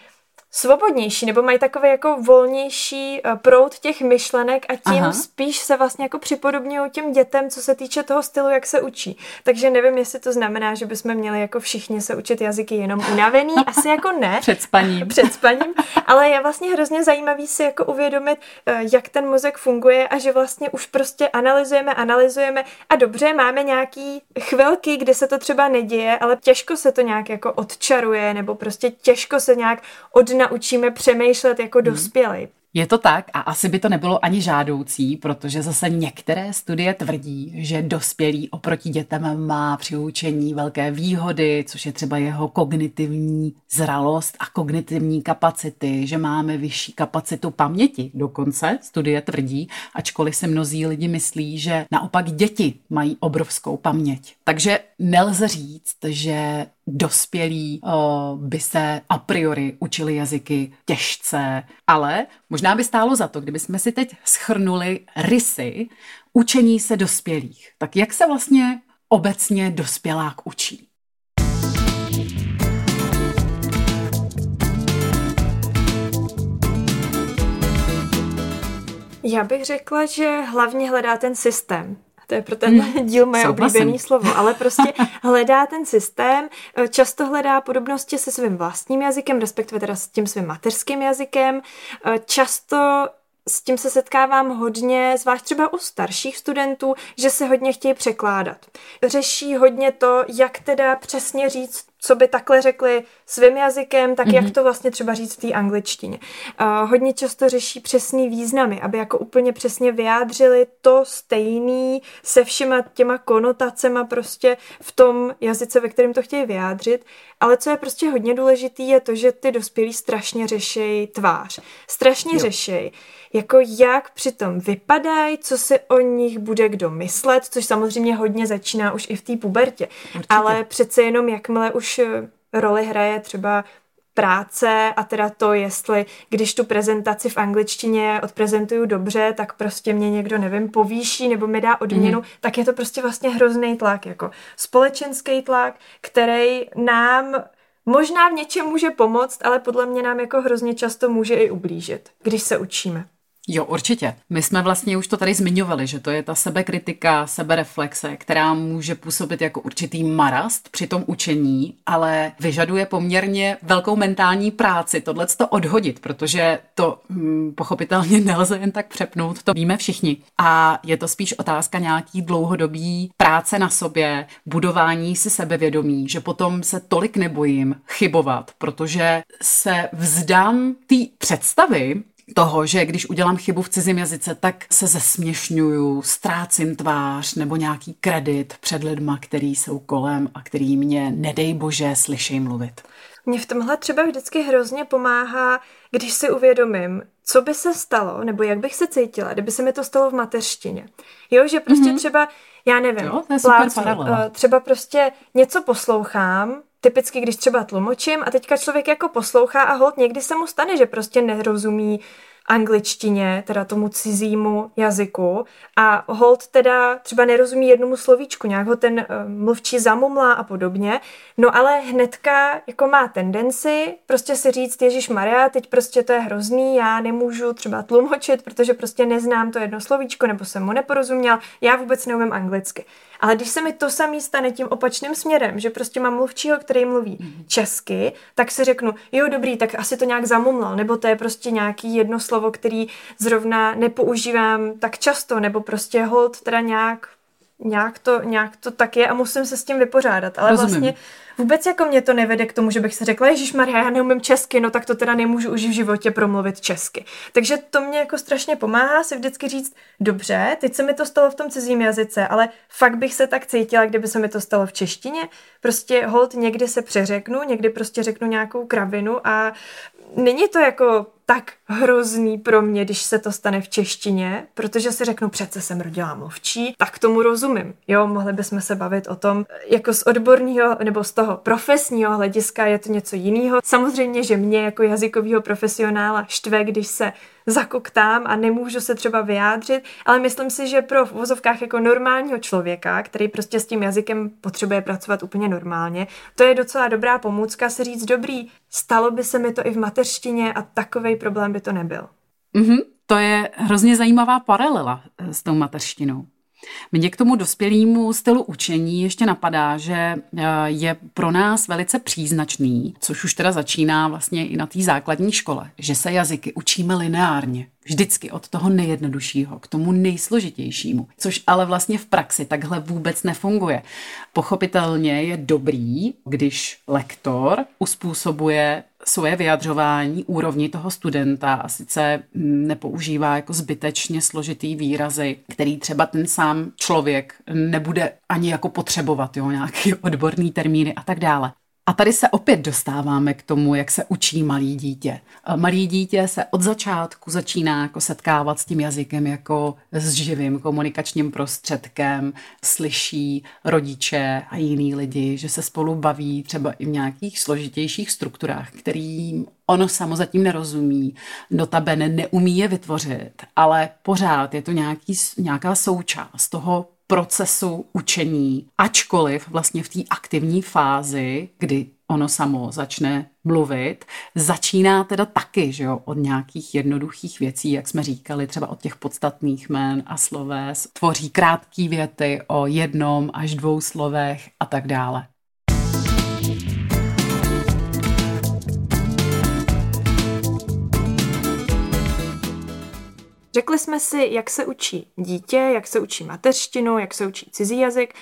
Speaker 2: svobodnější nebo mají takový jako volnější eh, proud těch myšlenek a tím Aha. spíš se vlastně jako připodobňují těm dětem, co se týče toho stylu, jak se učí. Takže nevím, jestli to znamená, že bychom měli jako všichni se učit jazyky jenom unavený, asi jako ne.
Speaker 1: Před spaním.
Speaker 2: Před spaním, ale je vlastně hrozně zajímavý si jako uvědomit, eh, jak ten mozek funguje a že vlastně už prostě analyzujeme, analyzujeme a dobře, máme nějaký chvilky, kde se to třeba neděje, ale těžko se to nějak jako odčaruje nebo prostě těžko se nějak odna naučíme přemýšlet jako hmm. dospělí.
Speaker 1: Je to tak a asi by to nebylo ani žádoucí, protože zase některé studie tvrdí, že dospělý oproti dětem má při učení velké výhody, což je třeba jeho kognitivní zralost a kognitivní kapacity, že máme vyšší kapacitu paměti. Dokonce studie tvrdí, ačkoliv se mnozí lidi myslí, že naopak děti mají obrovskou paměť. Takže nelze říct, že dospělí eh, by se a priori učili jazyky těžce, ale možná by stálo za to, kdyby jsme si teď schrnuli rysy učení se dospělých. Tak jak se vlastně obecně dospělák učí?
Speaker 2: Já bych řekla, že hlavně hledá ten systém. To je pro ten hmm, díl moje oblíbené slovo, ale prostě hledá ten systém, eh, často hledá podobnosti se svým vlastním jazykem, respektive teda s tím svým mateřským jazykem, eh, často s tím se setkávám hodně, zvlášť třeba u starších studentů, že se hodně chtějí překládat. Řeší hodně to, jak teda přesně říct co by takhle řekli svým jazykem, tak mm-hmm. jak mhm. to vlastně třeba říct v té angličtině. Uh, hodně často řeší přesný významy, aby jako úplně přesně vyjádřili to stejný se všema těma konotacema prostě v tom jazyce, ve kterém to chtějí vyjádřit. Ale co je prostě hodně důležitý, je to, že ty dospělí strašně řešejí tvář. Strašně řešejí, jako jak přitom vypadají, co si o nich bude kdo myslet, což samozřejmě hodně začíná už i v té pubertě. Určitě. Ale přece jenom jakmile už už eh, roli hraje třeba práce a teda to, jestli když tu prezentaci v angličtině odprezentuju dobře, tak prostě mě někdo, nevím, povýší nebo mi dá odměnu, mm. tak je to prostě vlastně hrozný tlak, jako společenský tlak, který nám možná v něčem může pomoct, ale podle mě nám jako hrozně často může i ublížit, když se učíme.
Speaker 1: Jo, určitě. My jsme vlastně už to tady zmiňovali, že to je ta sebekritika, sebereflexe, která může působit jako určitý marast při tom učení, ale vyžaduje poměrně velkou mentální práci tohle to odhodit, protože to hm, pochopitelně nelze jen tak přepnout, to víme všichni. A je to spíš otázka nějaký dlouhodobý práce na sobě, budování si sebevědomí, že potom se tolik nebojím chybovat, protože se vzdám té představy, toho, že když udělám chybu v cizím jazyce, tak se zesměšňuju, ztrácím tvář nebo nějaký kredit před lidma, který jsou kolem a který mě, nedej bože, slyšej mluvit.
Speaker 2: Mně v tomhle třeba vždycky hrozně pomáhá, když si uvědomím, co by se stalo, nebo jak bych se cítila, kdyby se mi to stalo v mateřštině. Jo, že prostě mm-hmm. třeba, já nevím, jo, to je plácu, uh, třeba prostě něco poslouchám, typicky, když třeba tlumočím a teďka člověk jako poslouchá a hold někdy se mu stane, že prostě nerozumí angličtině, teda tomu cizímu jazyku a hold teda třeba nerozumí jednomu slovíčku, nějak ho ten uh, mluvčí zamumlá a podobně, no ale hnedka jako má tendenci prostě si říct, Ježíš Maria, teď prostě to je hrozný, já nemůžu třeba tlumočit, protože prostě neznám to jedno slovíčko, nebo jsem mu neporozuměl, já vůbec neumím anglicky. Ale když se mi to samý stane tím opačným směrem, že prostě mám mluvčího, který mluví mm-hmm. česky, tak si řeknu, jo dobrý, tak asi to nějak zamumlal, nebo to je prostě nějaký jedno slovo, který zrovna nepoužívám tak často, nebo prostě hold teda nějak nějak to, nějak to tak je a musím se s tím vypořádat. Ale Rozumím. vlastně vůbec jako mě to nevede k tomu, že bych si řekla, Ježíš Maria, já neumím česky, no tak to teda nemůžu už v životě promluvit česky. Takže to mě jako strašně pomáhá si vždycky říct, dobře, teď se mi to stalo v tom cizím jazyce, ale fakt bych se tak cítila, kdyby se mi to stalo v češtině. Prostě hold někdy se přeřeknu, někdy prostě řeknu nějakou kravinu a není to jako tak hrozný pro mě, když se to stane v češtině, protože si řeknu, přece jsem rodila mluvčí, tak tomu rozumím. Jo, mohli bychom se bavit o tom, jako z odborného nebo z toho profesního hlediska je to něco jiného. Samozřejmě, že mě jako jazykového profesionála štve, když se zakoktám a nemůžu se třeba vyjádřit, ale myslím si, že pro v vozovkách jako normálního člověka, který prostě s tím jazykem potřebuje pracovat úplně normálně, to je docela dobrá pomůcka si říct, dobrý, stalo by se mi to i v mateřštině a takovej problém by to nebyl.
Speaker 1: Mm-hmm. To je hrozně zajímavá paralela eh, s tou mateřštinou. Mně k tomu dospělému stylu učení ještě napadá, že eh, je pro nás velice příznačný, což už teda začíná vlastně i na té základní škole, že se jazyky učíme lineárně. Vždycky od toho nejjednoduššího k tomu nejsložitějšímu, což ale vlastně v praxi takhle vůbec nefunguje. Pochopitelně je dobrý, když lektor uspůsobuje svoje vyjadřování úrovni toho studenta a sice nepoužívá jako zbytečně složitý výrazy, který třeba ten sám člověk nebude ani jako potřebovat, jo, nějaký odborný termíny a tak dále. A tady se opět dostáváme k tomu, jak se učí malý dítě. Malý dítě se od začátku začíná jako setkávat s tím jazykem jako s živým komunikačním prostředkem, slyší rodiče a jiný lidi, že se spolu baví třeba i v nějakých složitějších strukturách, kterým ono samo zatím nerozumí, notabene neumí je vytvořit, ale pořád je to nějaký, nějaká součást toho procesu učení, ačkoliv vlastně v té aktivní fázi, kdy ono samo začne mluvit, začíná teda taky, že jo, od nějakých jednoduchých věcí, jak jsme říkali, třeba od těch podstatných jmen a sloves, tvoří krátké věty o jednom až dvou slovech a tak dále.
Speaker 2: Řekli jsme si, jak se učí dítě, jak se učí mateřštinu, jak se učí cizí jazyk.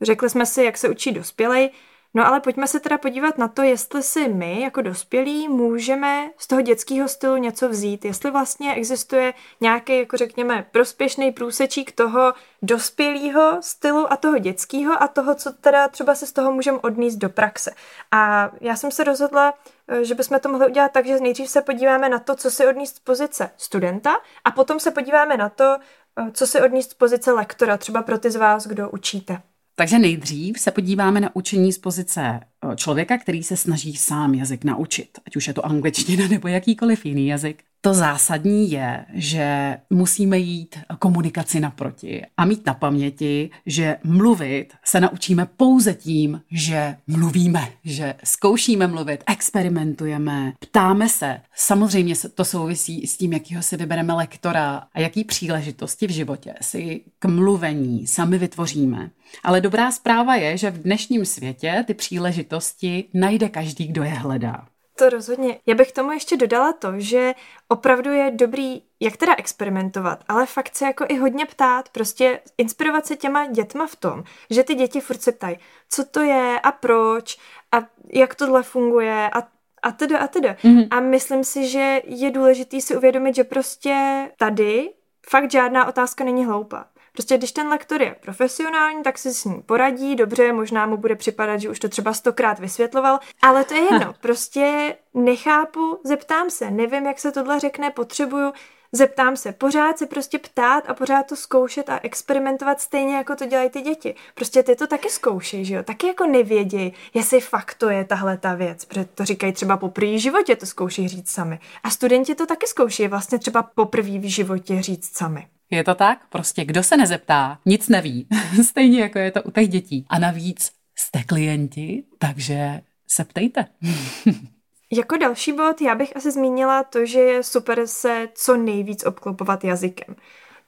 Speaker 2: Řekli jsme si, jak se učí dospělej. No ale pojďme se teda podívat na to, jestli si my jako dospělí můžeme z toho dětského stylu něco vzít, jestli vlastně existuje nějaký, jako řekněme, prospěšný průsečík toho dospělého stylu a toho dětského a toho, co teda třeba se z toho můžeme odníst do praxe. A já jsem se rozhodla, že bychom to mohli udělat tak, že nejdřív se podíváme na to, co si odníst z pozice studenta a potom se podíváme na to, eh, co si odníst z pozice lektora, třeba pro ty z vás, kdo učíte.
Speaker 1: Takže nejdřív se podíváme na učení z pozice eh, člověka, který se snaží sám jazyk naučit, ať už je to angličtina nebo jakýkoliv jiný jazyk. To zásadní je, že musíme jít komunikaci naproti a mít na paměti, že mluvit se naučíme pouze tím, že mluvíme, že zkoušíme mluvit, experimentujeme, ptáme se. Samozřejmě to souvisí s tím, jakýho si vybereme lektora a jaký příležitosti v životě si k mluvení sami vytvoříme. Ale dobrá zpráva je, že v dnešním světě ty příležitosti najde každý, kdo je hledá.
Speaker 2: To rozhodně. Já bych tomu ještě dodala to, že opravdu je dobrý, jak teda experimentovat, ale fakt se jako i hodně ptát, prostě inspirovat se těma dětma v tom, že ty děti furt se ptají, co to je a proč a jak tohle funguje a a teda a teda. Mm-hmm. A myslím si, že je důležité si uvědomit, že prostě tady fakt žádná otázka není hloupá. Prostě když ten lektor je profesionální, tak si s ním poradí, dobře, možná mu bude připadat, že už to třeba stokrát vysvětloval, ale to je jedno, prostě nechápu, zeptám se, nevím, jak se tohle řekne, potřebuju, zeptám se, pořád se prostě ptát a pořád to zkoušet a experimentovat stejně, jako to dělají ty děti. Prostě ty to taky zkoušej, že jo? Taky jako nevědějí, jestli fakt to je tahle ta věc, protože to říkají třeba po první životě, to zkoušejí říct sami. A studenti to taky zkoušejí vlastně třeba poprvé v životě říct sami.
Speaker 1: Je to tak? Prostě kdo se nezeptá, nic neví. Stejně jako je to u těch dětí. A navíc jste klienti, takže se ptejte.
Speaker 2: Jako další bod já bych asi zmínila to, že je super se co nejvíc obklopovat jazykem.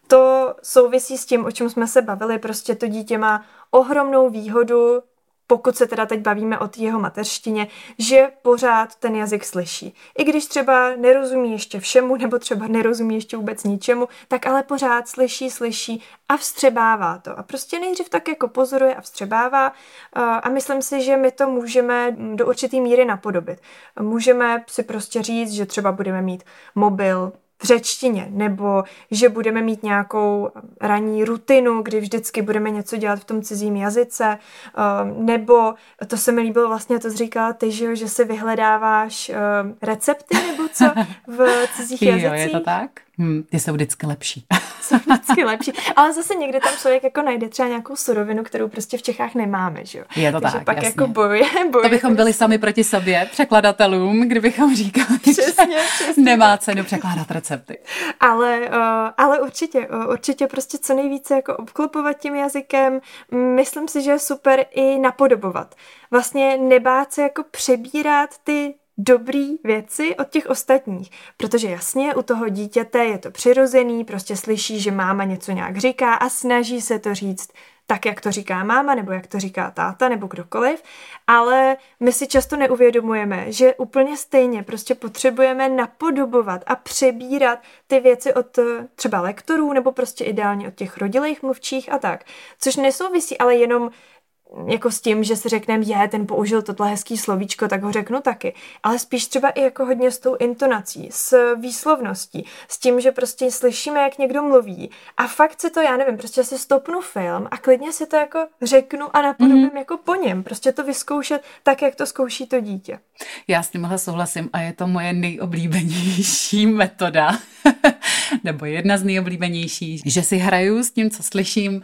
Speaker 2: To souvisí s tím, o čem jsme se bavili, prostě to dítě má ohromnou výhodu pokud se teda teď bavíme o jeho mateřštině, že pořád ten jazyk slyší. I když třeba nerozumí ještě všemu, nebo třeba nerozumí ještě vůbec ničemu, tak ale pořád slyší, slyší a vstřebává to. A prostě nejdřív tak jako pozoruje a vstřebává a myslím si, že my to můžeme do určitý míry napodobit. Můžeme si prostě říct, že třeba budeme mít mobil v řečtině, nebo že budeme mít nějakou ranní rutinu, kdy vždycky budeme něco dělat v tom cizím jazyce, um, nebo to se mi líbilo vlastně, to říkala ty, že, že si vyhledáváš um, recepty nebo co v cizích jazycích. Jo,
Speaker 1: je to tak? Hmm, ty jsou vždycky lepší.
Speaker 2: jsou vždycky lepší. Ale zase někde tam člověk jako najde třeba nějakou surovinu, kterou prostě v Čechách nemáme, že jo?
Speaker 1: Je to Takže
Speaker 2: tak, pak
Speaker 1: jasně.
Speaker 2: jako bojuje, bojuje.
Speaker 1: To bychom byli sami proti sobě, překladatelům, kdybychom říkali, přesně, že přesně. nemá cenu překládat recepty.
Speaker 2: Ale, uh, ale určitě, uh, určitě prostě co nejvíce jako obklopovat tím jazykem. Myslím si, že je super i napodobovat. Vlastně nebát se jako přebírat ty dobrý věci od těch ostatních. Protože jasně, u toho dítěte je to přirozený, prostě slyší, že máma něco nějak říká a snaží se to říct tak, jak to říká máma, nebo jak to říká táta, nebo kdokoliv, ale my si často neuvědomujeme, že úplně stejně prostě potřebujeme napodobovat a přebírat ty věci od eh, třeba lektorů, nebo prostě ideálně od těch rodilých mluvčích a tak. Což nesouvisí ale jenom jako s tím, že si řekneme, je, ten použil tohle hezký slovíčko, tak ho řeknu taky. Ale spíš třeba i jako hodně s tou intonací, s výslovností, s tím, že prostě slyšíme, jak někdo mluví a fakt si to, já nevím, prostě si stopnu film a klidně si to jako řeknu a napodobím mm-hmm. jako po něm. Prostě to vyzkoušet tak, jak to zkouší to dítě.
Speaker 1: Já s tímhle souhlasím a je to moje nejoblíbenější metoda, nebo jedna z nejoblíbenějších, že si hraju s tím, co slyším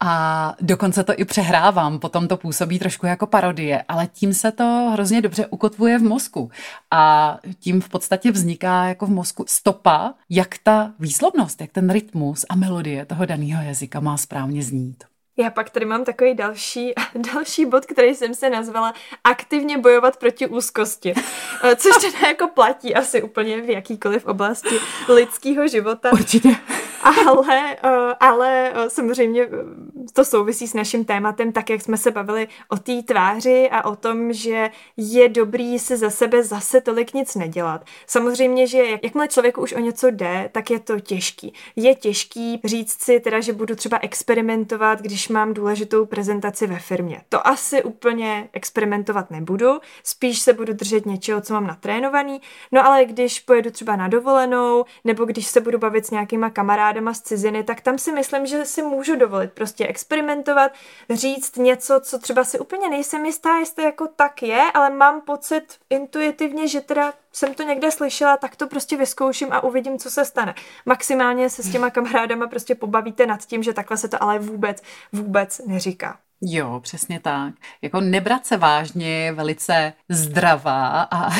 Speaker 1: a dokonce to i přehrávám, potom to působí trošku jako parodie, ale tím se to hrozně dobře ukotvuje v mozku a tím v podstatě vzniká jako v mozku stopa, jak ta výslovnost, jak ten rytmus a melodie toho daného jazyka má správně znít.
Speaker 2: Já pak tady mám takový další, další bod, který jsem se nazvala aktivně bojovat proti úzkosti. Což teda jako platí asi úplně v jakýkoliv oblasti lidského života.
Speaker 1: Určitě.
Speaker 2: Ale, eh, ale eh, samozřejmě to souvisí s naším tématem, tak jak jsme se bavili o té tváři a o tom, že je dobrý si za sebe zase tolik nic nedělat. Samozřejmě, že jakmile člověku už o něco jde, tak je to těžký. Je těžký říct si teda, že budu třeba experimentovat, když mám důležitou prezentaci ve firmě. To asi úplně experimentovat nebudu, spíš se budu držet něčeho, co mám natrénovaný. No ale když pojedu třeba na dovolenou, nebo když se budu bavit s nějakýma kamarádama z ciziny, tak tam si myslím, že si můžu dovolit prostě experimentovat, říct něco, co třeba si úplně nejsem jistá, jestli jako tak je, ale mám pocit intuitivně, že teda jsem to někde slyšela, tak to prostě vyzkouším a uvidím, co se stane. Maximálně se s těma kamarádama prostě pobavíte nad tím, že takhle se to ale vůbec, vůbec neříká.
Speaker 1: Jo, přesně tak. Jako nebrat se vážně je velice zdravá a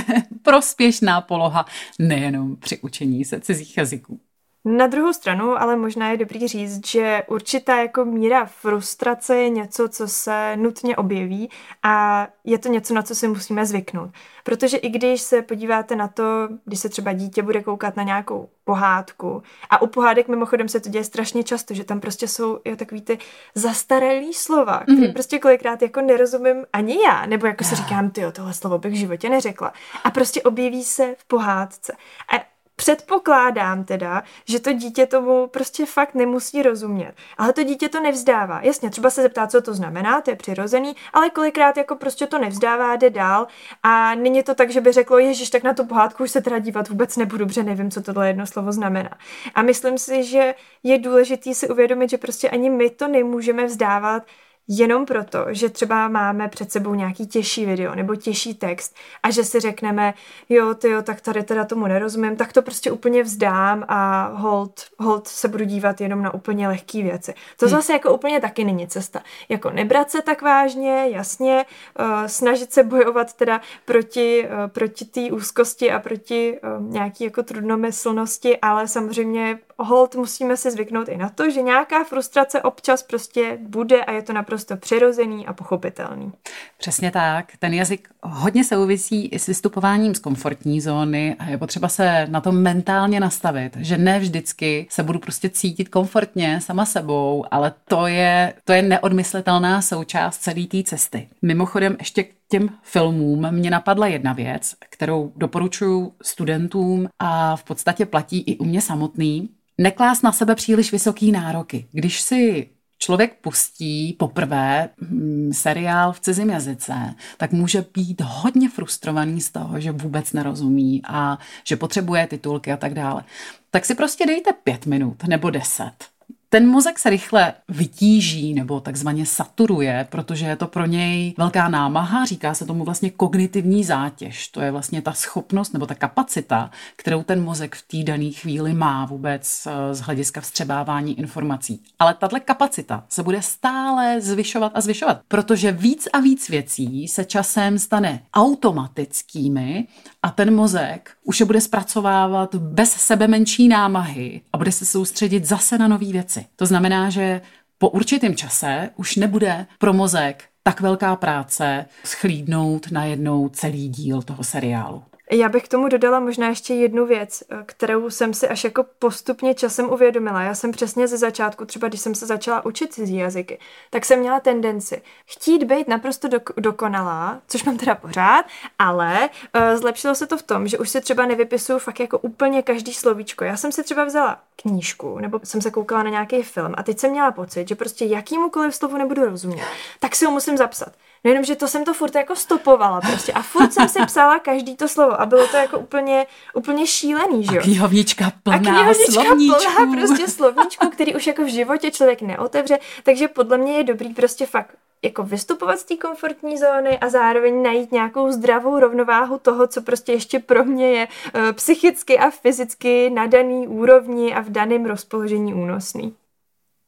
Speaker 1: prospěšná poloha nejenom při učení se cizích jazyků.
Speaker 2: Na druhou stranu, ale možná je dobrý říct, že určitá jako míra frustrace je něco, co se nutně objeví a je to něco, na co si musíme zvyknout. Protože i když se podíváte na to, když se třeba dítě bude koukat na nějakou pohádku, a u pohádek mimochodem se to děje strašně často, že tam prostě jsou jo, takový ty zastaralý slova, které mm-hmm. prostě kolikrát jako nerozumím ani já, nebo jako si říkám, ty tohle slovo bych v životě neřekla. A prostě objeví se v pohádce. A Předpokládám teda, že to dítě tomu prostě fakt nemusí rozumět. Ale to dítě to nevzdává. Jasně, třeba se zeptá, co to znamená, to je přirozený, ale kolikrát jako prostě to nevzdává, jde dál a není to tak, že by řeklo, ježiš, tak na tu pohádku už se teda dívat vůbec nebudu, protože nevím, co tohle jedno slovo znamená. A myslím si, že je důležité si uvědomit, že prostě ani my to nemůžeme vzdávat, jenom proto, že třeba máme před sebou nějaký těžší video nebo těžší text a že si řekneme, jo, ty jo, tak tady teda tomu nerozumím, tak to prostě úplně vzdám a hold, hold se budu dívat jenom na úplně lehké věci. To hm. zase jako úplně taky není cesta. Jako nebrat se tak vážně, jasně, uh, snažit se bojovat teda proti, uh, proti té úzkosti a proti uh, nějaký jako trudnomyslnosti, ale samozřejmě hold musíme si zvyknout i na to, že nějaká frustrace občas prostě bude a je to naprosto přirozený a pochopitelný.
Speaker 1: Přesně tak. Ten jazyk hodně souvisí i s vystupováním z komfortní zóny a je potřeba se na to mentálně nastavit, že ne vždycky se budu prostě cítit komfortně sama sebou, ale to je, to je neodmyslitelná součást celé té cesty. Mimochodem ještě k těm filmům mě napadla jedna věc, kterou doporučuji studentům a v podstatě platí i u mě samotný neklás na sebe příliš vysoký nároky. Když si člověk pustí poprvé hm, seriál v cizím jazyce, tak může být hodně frustrovaný z toho, že vůbec nerozumí a že potřebuje titulky a tak dále. Tak si prostě dejte pět minut nebo deset ten mozek se rychle vytíží nebo takzvaně saturuje, protože je to pro něj velká námaha, říká se tomu vlastně kognitivní zátěž. To je vlastně ta schopnost nebo ta kapacita, kterou ten mozek v té dané chvíli má vůbec eh, z hlediska vstřebávání informací. Ale tahle kapacita se bude stále zvyšovat a zvyšovat, protože víc a víc věcí se časem stane automatickými a ten mozek už je bude zpracovávat bez sebe menší námahy a bude se soustředit zase na nové věci. To znamená, že po určitém čase už nebude pro mozek tak velká práce schlídnout na jednou celý díl toho seriálu.
Speaker 2: Já bych k tomu dodala možná ještě jednu věc, eh, kterou jsem si až jako postupně časem uvědomila. Já jsem přesně ze začátku, třeba když jsem se začala učit cizí jazyky, tak jsem měla tendenci chtít být naprosto dok- dokonalá, což mám teda pořád, ale uh, zlepšilo se to v tom, že už si třeba nevypisuju fakt jako úplně každý slovíčko. Já jsem si třeba vzala knížku, nebo jsem se koukala na nějaký film a teď jsem měla pocit, že prostě jakýmukoliv slovu nebudu rozumět, tak si ho musím zapsat. No jenom, že to jsem to furt jako stopovala prostě a furt jsem si psala každý to slovo a bylo to jako úplně, úplně šílený, že jo.
Speaker 1: A knihovnička plná a knihovnička slovníčků.
Speaker 2: plná prostě slovníčku, který už jako v životě člověk neotevře, takže podle mě je dobrý prostě fakt jako vystupovat z té komfortní zóny a zároveň najít nějakou zdravou rovnováhu toho, co prostě ještě pro mě je uh, psychicky a fyzicky na daný úrovni a v daném rozpoložení únosný.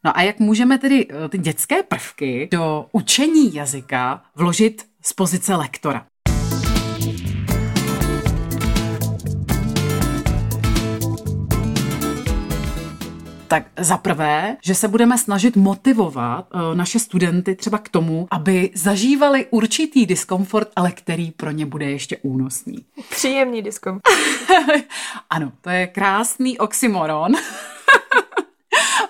Speaker 1: No a jak můžeme tedy eh, ty dětské prvky do učení jazyka vložit z pozice lektora? Tak za prvé, že se budeme snažit motivovat uh, naše studenty třeba k tomu, aby zažívali určitý diskomfort, ale který pro ně bude ještě únosný.
Speaker 2: Příjemný diskomfort.
Speaker 1: ano, to je krásný oxymoron.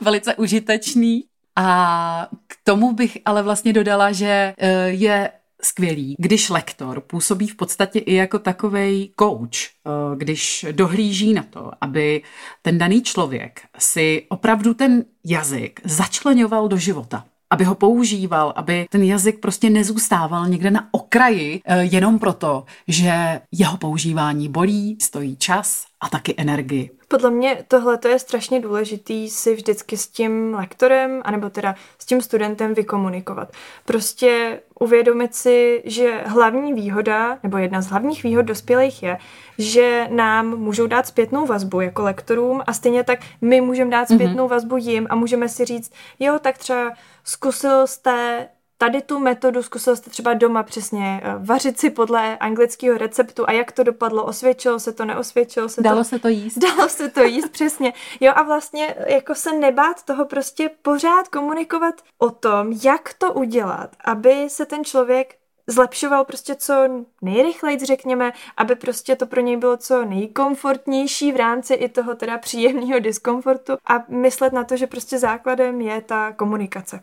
Speaker 1: Velice užitečný. A k tomu bych ale vlastně dodala, že uh, je skvělý, když lektor působí v podstatě i jako takovej coach, eh, když dohlíží na to, aby ten daný člověk si opravdu ten jazyk začlenoval do života aby ho používal, aby ten jazyk prostě nezůstával někde na okraji eh, jenom proto, že jeho používání bolí, stojí čas a taky energii.
Speaker 2: Podle mě tohle je strašně důležitý si vždycky s tím lektorem, anebo teda s tím studentem vykomunikovat. Prostě uvědomit si, že hlavní výhoda, nebo jedna z hlavních výhod dospělých je, že nám můžou dát zpětnou vazbu jako lektorům a stejně tak my můžeme dát mhm. zpětnou vazbu jim a můžeme si říct, jo, tak třeba zkusil jste tady tu metodu zkusil jste třeba doma přesně eh, vařit si podle anglického receptu a jak to dopadlo, osvědčilo se to, neosvědčilo se
Speaker 1: Dalo
Speaker 2: to.
Speaker 1: se to jíst.
Speaker 2: Dalo se to jíst, přesně. Jo a vlastně jako se nebát toho prostě pořád komunikovat o tom, jak to udělat, aby se ten člověk zlepšoval prostě co nejrychleji, řekněme, aby prostě to pro něj bylo co nejkomfortnější v rámci i toho teda příjemného diskomfortu a myslet na to, že prostě základem je ta komunikace.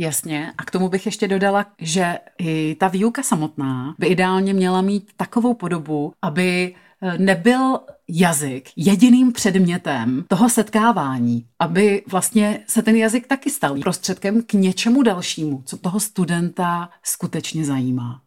Speaker 1: Jasně. A k tomu bych ještě dodala, že i ta výuka samotná by ideálně měla mít takovou podobu, aby eh, nebyl jazyk jediným předmětem toho setkávání, aby vlastně se ten jazyk taky stal prostředkem k něčemu dalšímu, co toho studenta skutečně zajímá.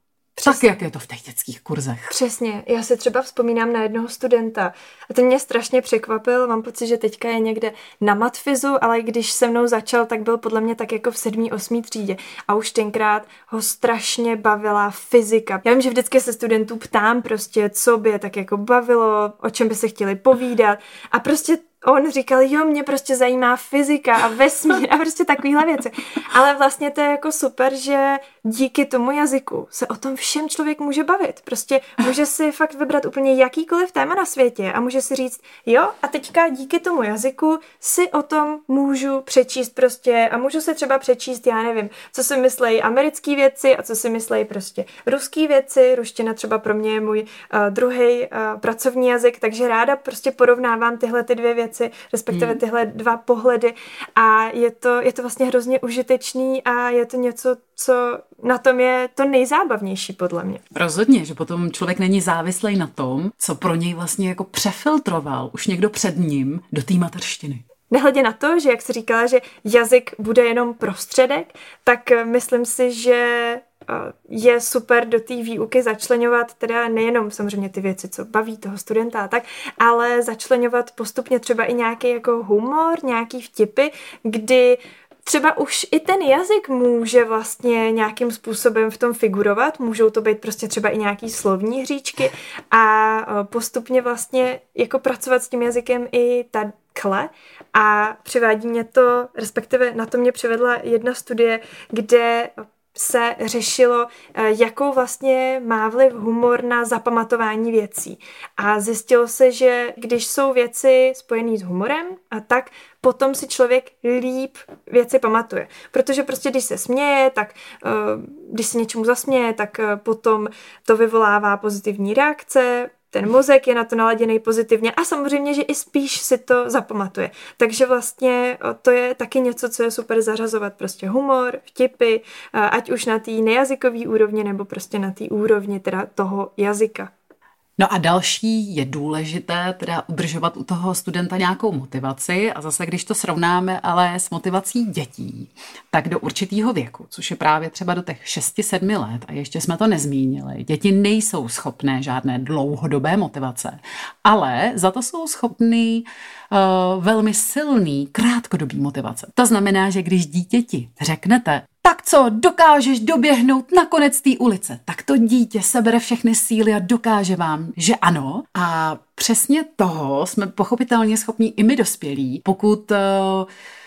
Speaker 1: Přesně. Tak, jak je to v těch dětských kurzech.
Speaker 2: Přesně. Já si třeba vzpomínám na jednoho studenta a ten mě strašně překvapil. Mám pocit, že teďka je někde na matfizu, ale když se mnou začal, tak byl podle mě tak jako v sedmý, osmý třídě. A už tenkrát ho strašně bavila fyzika. Já vím, že vždycky se studentů ptám prostě, co by je tak jako bavilo, o čem by se chtěli povídat. A prostě on říkal, jo, mě prostě zajímá fyzika a vesmír a prostě takovéhle věci. Ale vlastně to je jako super, že díky tomu jazyku se o tom všem člověk může bavit. Prostě může si fakt vybrat úplně jakýkoliv téma na světě a může si říct, jo, a teďka díky tomu jazyku si o tom můžu přečíst prostě a můžu se třeba přečíst, já nevím, co si myslejí americké věci a co si myslejí prostě ruský věci. Ruština třeba pro mě je můj uh, druhý uh, pracovní jazyk, takže ráda prostě porovnávám tyhle ty dvě věci, respektive hmm. tyhle dva pohledy a je to, je to vlastně hrozně užitečný a je to něco, co na tom je to nejzábavnější podle mě.
Speaker 1: Rozhodně, že potom člověk není závislý na tom, co pro něj vlastně jako přefiltroval už někdo před ním do té mateřštiny.
Speaker 2: Nehledě na to, že jak jsi říkala, že jazyk bude jenom prostředek, tak myslím si, že je super do té výuky začlenovat teda nejenom samozřejmě ty věci, co baví toho studenta a tak, ale začlenovat postupně třeba i nějaký jako humor, nějaký vtipy, kdy třeba už i ten jazyk může vlastně nějakým způsobem v tom figurovat, můžou to být prostě třeba i nějaký slovní hříčky a postupně vlastně jako pracovat s tím jazykem i takhle. A přivádí mě to, respektive na to mě přivedla jedna studie, kde se řešilo, eh, jakou vlastně má vliv humor na zapamatování věcí. A zjistilo se, že když jsou věci spojené s humorem, a tak potom si člověk líp věci pamatuje. Protože prostě když se směje, tak eh, když se něčemu zasměje, tak eh, potom to vyvolává pozitivní reakce, ten mozek je na to naladěný pozitivně a samozřejmě, že i spíš si to zapamatuje. Takže vlastně to je taky něco, co je super zařazovat. Prostě humor, vtipy, ať už na té nejazykové úrovni nebo prostě na té úrovni teda toho jazyka.
Speaker 1: No a další je důležité teda udržovat u toho studenta nějakou motivaci a zase, když to srovnáme ale s motivací dětí, tak do určitého věku, což je právě třeba do těch 6-7 let a ještě jsme to nezmínili, děti nejsou schopné žádné dlouhodobé motivace, ale za to jsou schopný uh, velmi silný krátkodobý motivace. To znamená, že když dítěti řeknete, tak co, dokážeš doběhnout na konec té ulice, tak to dítě sebere všechny síly a dokáže vám, že ano. A přesně toho jsme pochopitelně schopni i my dospělí, pokud uh,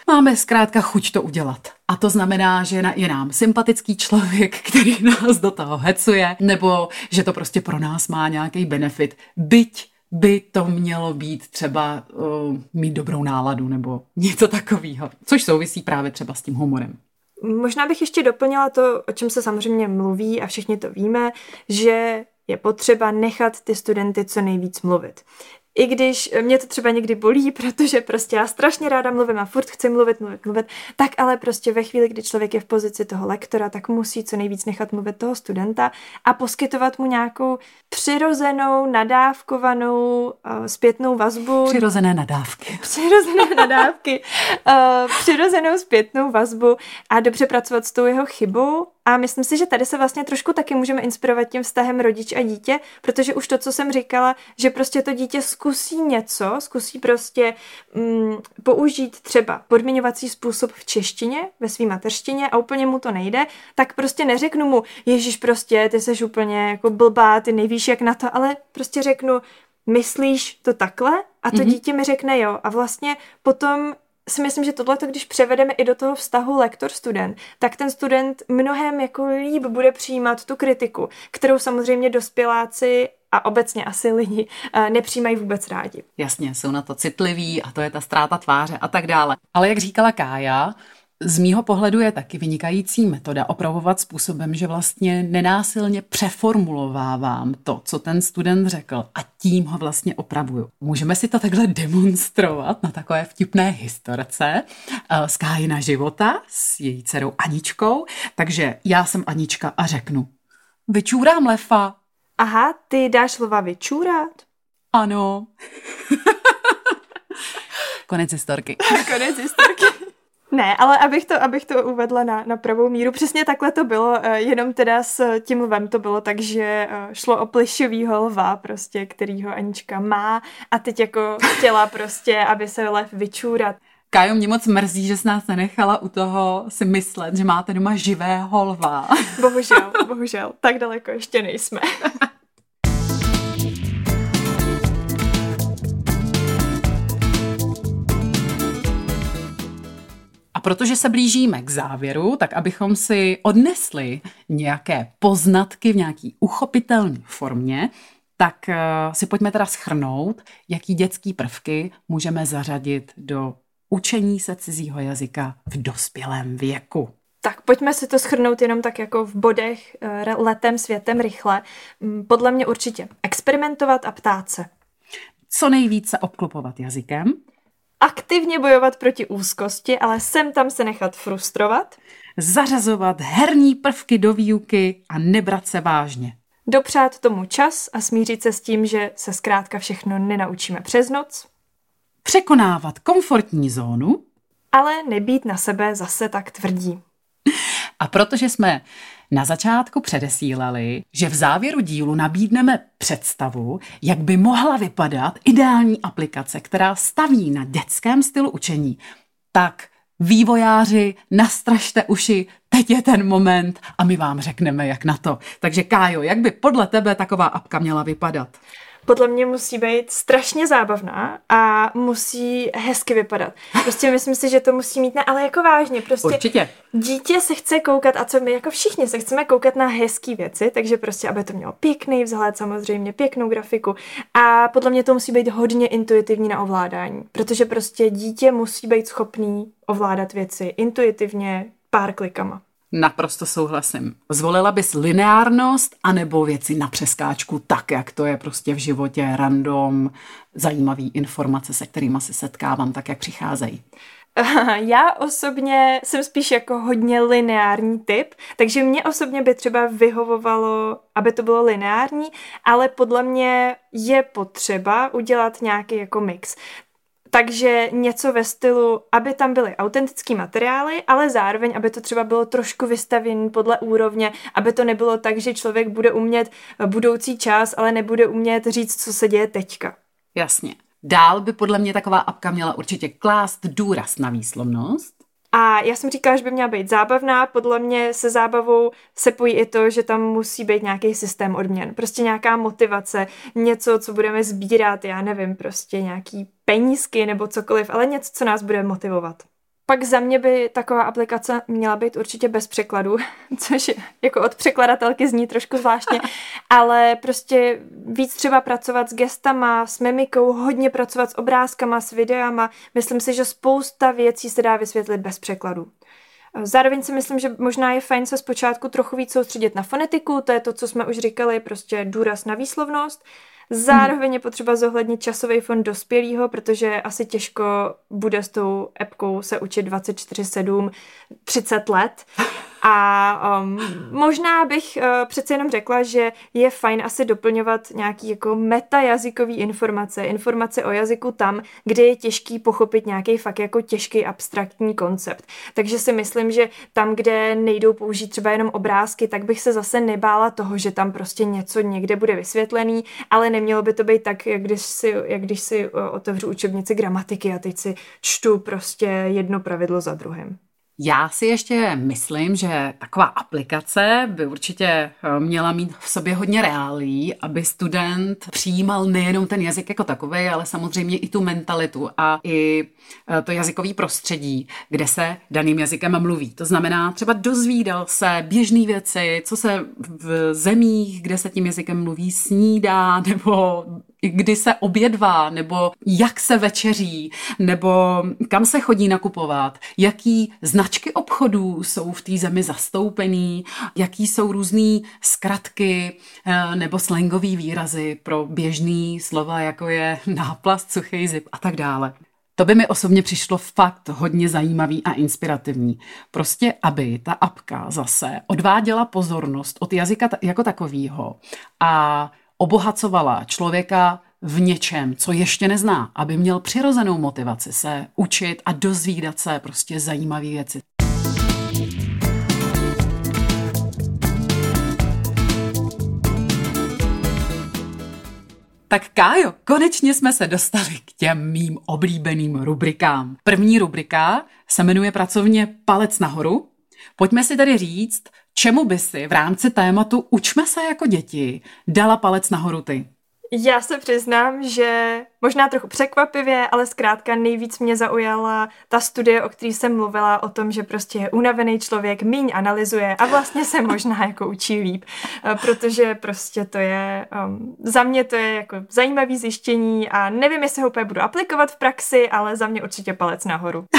Speaker 1: máme zkrátka chuť to udělat. A to znamená, že je nám sympatický člověk, který nás do toho hecuje, nebo že to prostě pro nás má nějaký benefit, byť by to mělo být třeba uh, mít dobrou náladu nebo něco takového, což souvisí právě třeba s tím humorem.
Speaker 2: Možná bych ještě doplnila to, o čem se samozřejmě mluví a všichni to víme, že je potřeba nechat ty studenty co nejvíc mluvit. I když mě to třeba někdy bolí, protože prostě já strašně ráda mluvím a furt chci mluvit, mluvit, mluvit, tak ale prostě ve chvíli, kdy člověk je v pozici toho lektora, tak musí co nejvíc nechat mluvit toho studenta a poskytovat mu nějakou přirozenou, nadávkovanou uh, zpětnou vazbu.
Speaker 1: Přirozené nadávky.
Speaker 2: Přirozené nadávky. uh, přirozenou zpětnou vazbu a dobře pracovat s tou jeho chybou a myslím si, že tady se vlastně trošku taky můžeme inspirovat tím vztahem rodič a dítě, protože už to, co jsem říkala, že prostě to dítě zkusí něco, zkusí prostě mm, použít třeba podmiňovací způsob v češtině, ve své mateřštině a úplně mu to nejde, tak prostě neřeknu mu, Ježíš prostě, ty seš úplně jako blbá, ty nevíš jak na to, ale prostě řeknu, myslíš to takhle? A to mm-hmm. dítě mi řekne jo. A vlastně potom si myslím, že tohle, když převedeme i do toho vztahu lektor-student, tak ten student mnohem jako líp bude přijímat tu kritiku, kterou samozřejmě dospěláci a obecně asi lidi eh, nepřijímají vůbec rádi.
Speaker 1: Jasně, jsou na to citliví a to je ta ztráta tváře a tak dále. Ale jak říkala Kája, z mýho pohledu je taky vynikající metoda opravovat způsobem, že vlastně nenásilně přeformulovávám to, co ten student řekl a tím ho vlastně opravuju. Můžeme si to takhle demonstrovat na takové vtipné historce eh, z Kájina života s její dcerou Aničkou. Takže já jsem Anička a řeknu, vyčůrám lefa.
Speaker 2: Aha, ty dáš slova vyčůrat?
Speaker 1: Ano. Konec historky.
Speaker 2: Konec historky. Ne, ale abych to, abych to uvedla na, na pravou míru, přesně takhle to bylo, eh, jenom teda s tím lvem to bylo tak, že eh, šlo o plišovýho lva prostě, kterýho Anička má a teď jako chtěla prostě, aby se lev vyčůrat.
Speaker 1: Kájo, mě moc mrzí, že jsi nás nenechala u toho si myslet, že máte doma živého lva.
Speaker 2: Bohužel, bohužel, tak daleko ještě nejsme.
Speaker 1: protože se blížíme k závěru, tak abychom si odnesli nějaké poznatky v nějaký uchopitelné formě, tak eh, si pojďme teda schrnout, jaký dětský prvky můžeme zařadit do učení se cizího jazyka v dospělém věku.
Speaker 2: Tak pojďme si to schrnout jenom tak jako v bodech eh, letem, světem, rychle. Mm, podle mě určitě experimentovat a ptát se.
Speaker 1: Co nejvíce obklopovat jazykem
Speaker 2: aktivně bojovat proti úzkosti, ale sem tam se nechat frustrovat.
Speaker 1: Zařazovat herní prvky do výuky a nebrat se vážně.
Speaker 2: Dopřát tomu čas a smířit se s tím, že se zkrátka všechno nenaučíme přes noc.
Speaker 1: Překonávat komfortní zónu.
Speaker 2: Ale nebýt na sebe zase tak tvrdí.
Speaker 1: A protože jsme na začátku předesílali, že v závěru dílu nabídneme představu, jak by mohla vypadat ideální aplikace, která staví na dětském stylu učení, tak vývojáři, nastražte uši, teď je ten moment a my vám řekneme, jak na to. Takže Kájo, jak by podle tebe taková apka měla vypadat?
Speaker 2: Podle mě musí být strašně zábavná a musí hezky vypadat. Prostě myslím si, že to musí mít, ne, ale jako vážně, prostě
Speaker 1: Určitě.
Speaker 2: dítě se chce koukat a co my jako všichni se chceme koukat na hezké věci, takže prostě, aby to mělo pěkný vzhled, samozřejmě pěknou grafiku a podle mě to musí být hodně intuitivní na ovládání, protože prostě dítě musí být schopný ovládat věci intuitivně pár klikama.
Speaker 1: Naprosto souhlasím. Zvolila bys lineárnost anebo věci na přeskáčku, tak jak to je prostě v životě, random, zajímavý informace, se kterými se setkávám, tak jak přicházejí.
Speaker 2: Já osobně jsem spíš jako hodně lineární typ, takže mě osobně by třeba vyhovovalo, aby to bylo lineární, ale podle mě je potřeba udělat nějaký jako mix. Takže něco ve stylu, aby tam byly autentické materiály, ale zároveň, aby to třeba bylo trošku vystavěné podle úrovně, aby to nebylo tak, že člověk bude umět budoucí čas, ale nebude umět říct, co se děje teďka.
Speaker 1: Jasně. Dál by podle mě taková apka měla určitě klást důraz na výslovnost,
Speaker 2: a já jsem říkala, že by měla být zábavná. Podle mě se zábavou se pojí i to, že tam musí být nějaký systém odměn. Prostě nějaká motivace, něco, co budeme sbírat, já nevím, prostě nějaký penízky nebo cokoliv, ale něco, co nás bude motivovat. Pak za mě by taková aplikace měla být určitě bez překladu, což jako od překladatelky zní trošku zvláštně, ale prostě víc třeba pracovat s gestama, s mimikou, hodně pracovat s obrázkama, s videama. Myslím si, že spousta věcí se dá vysvětlit bez překladu. Zároveň si myslím, že možná je fajn se zpočátku trochu víc soustředit na fonetiku, to je to, co jsme už říkali, prostě důraz na výslovnost. Zároveň je potřeba zohlednit časový fond dospělého, protože asi těžko bude s tou appkou se učit 24-7, 30 let. A um, možná bych uh, přece jenom řekla, že je fajn asi doplňovat nějaký jako metajazykový informace, informace o jazyku tam, kde je těžký pochopit nějaký fakt jako těžký abstraktní koncept. Takže si myslím, že tam, kde nejdou použít třeba jenom obrázky, tak bych se zase nebála toho, že tam prostě něco někde bude vysvětlený, ale nemělo by to být tak, jak když si, jak když si uh, otevřu učebnici gramatiky a teď si čtu prostě jedno pravidlo za druhým.
Speaker 1: Já si ještě myslím, že taková aplikace by určitě eh, měla mít v sobě hodně reálí, aby student přijímal nejenom ten jazyk jako takový, ale samozřejmě i tu mentalitu a i eh, to jazykové prostředí, kde se daným jazykem mluví. To znamená, třeba dozvídal se běžné věci, co se v zemích, kde se tím jazykem mluví, snídá, nebo kdy se obědvá, nebo jak se večeří, nebo kam se chodí nakupovat, jaký značky obchodů jsou v té zemi zastoupený, jaký jsou různé zkratky eh, nebo slangové výrazy pro běžný slova, jako je náplast, suchý zip a tak dále. To by mi osobně přišlo fakt hodně zajímavý a inspirativní. Prostě, aby ta apka zase odváděla pozornost od jazyka jako takového a obohacovala člověka v něčem, co ještě nezná, aby měl přirozenou motivaci se učit a dozvídat se prostě zajímavé věci. Tak Kájo, konečně jsme se dostali k těm mým oblíbeným rubrikám. První rubrika se jmenuje pracovně Palec nahoru. Pojďme si tedy říct, čemu by si v rámci tématu Učme se jako děti dala palec nahoru ty.
Speaker 2: Já se přiznám, že možná trochu překvapivě, ale zkrátka nejvíc mě zaujala ta studie, o které jsem mluvila, o tom, že prostě unavený člověk, míň analyzuje a vlastně se možná jako učí líp, eh, protože prostě to je, um, za mě to je jako zajímavý zjištění a nevím, jestli ho úplně budu aplikovat v praxi, ale za mě určitě palec nahoru.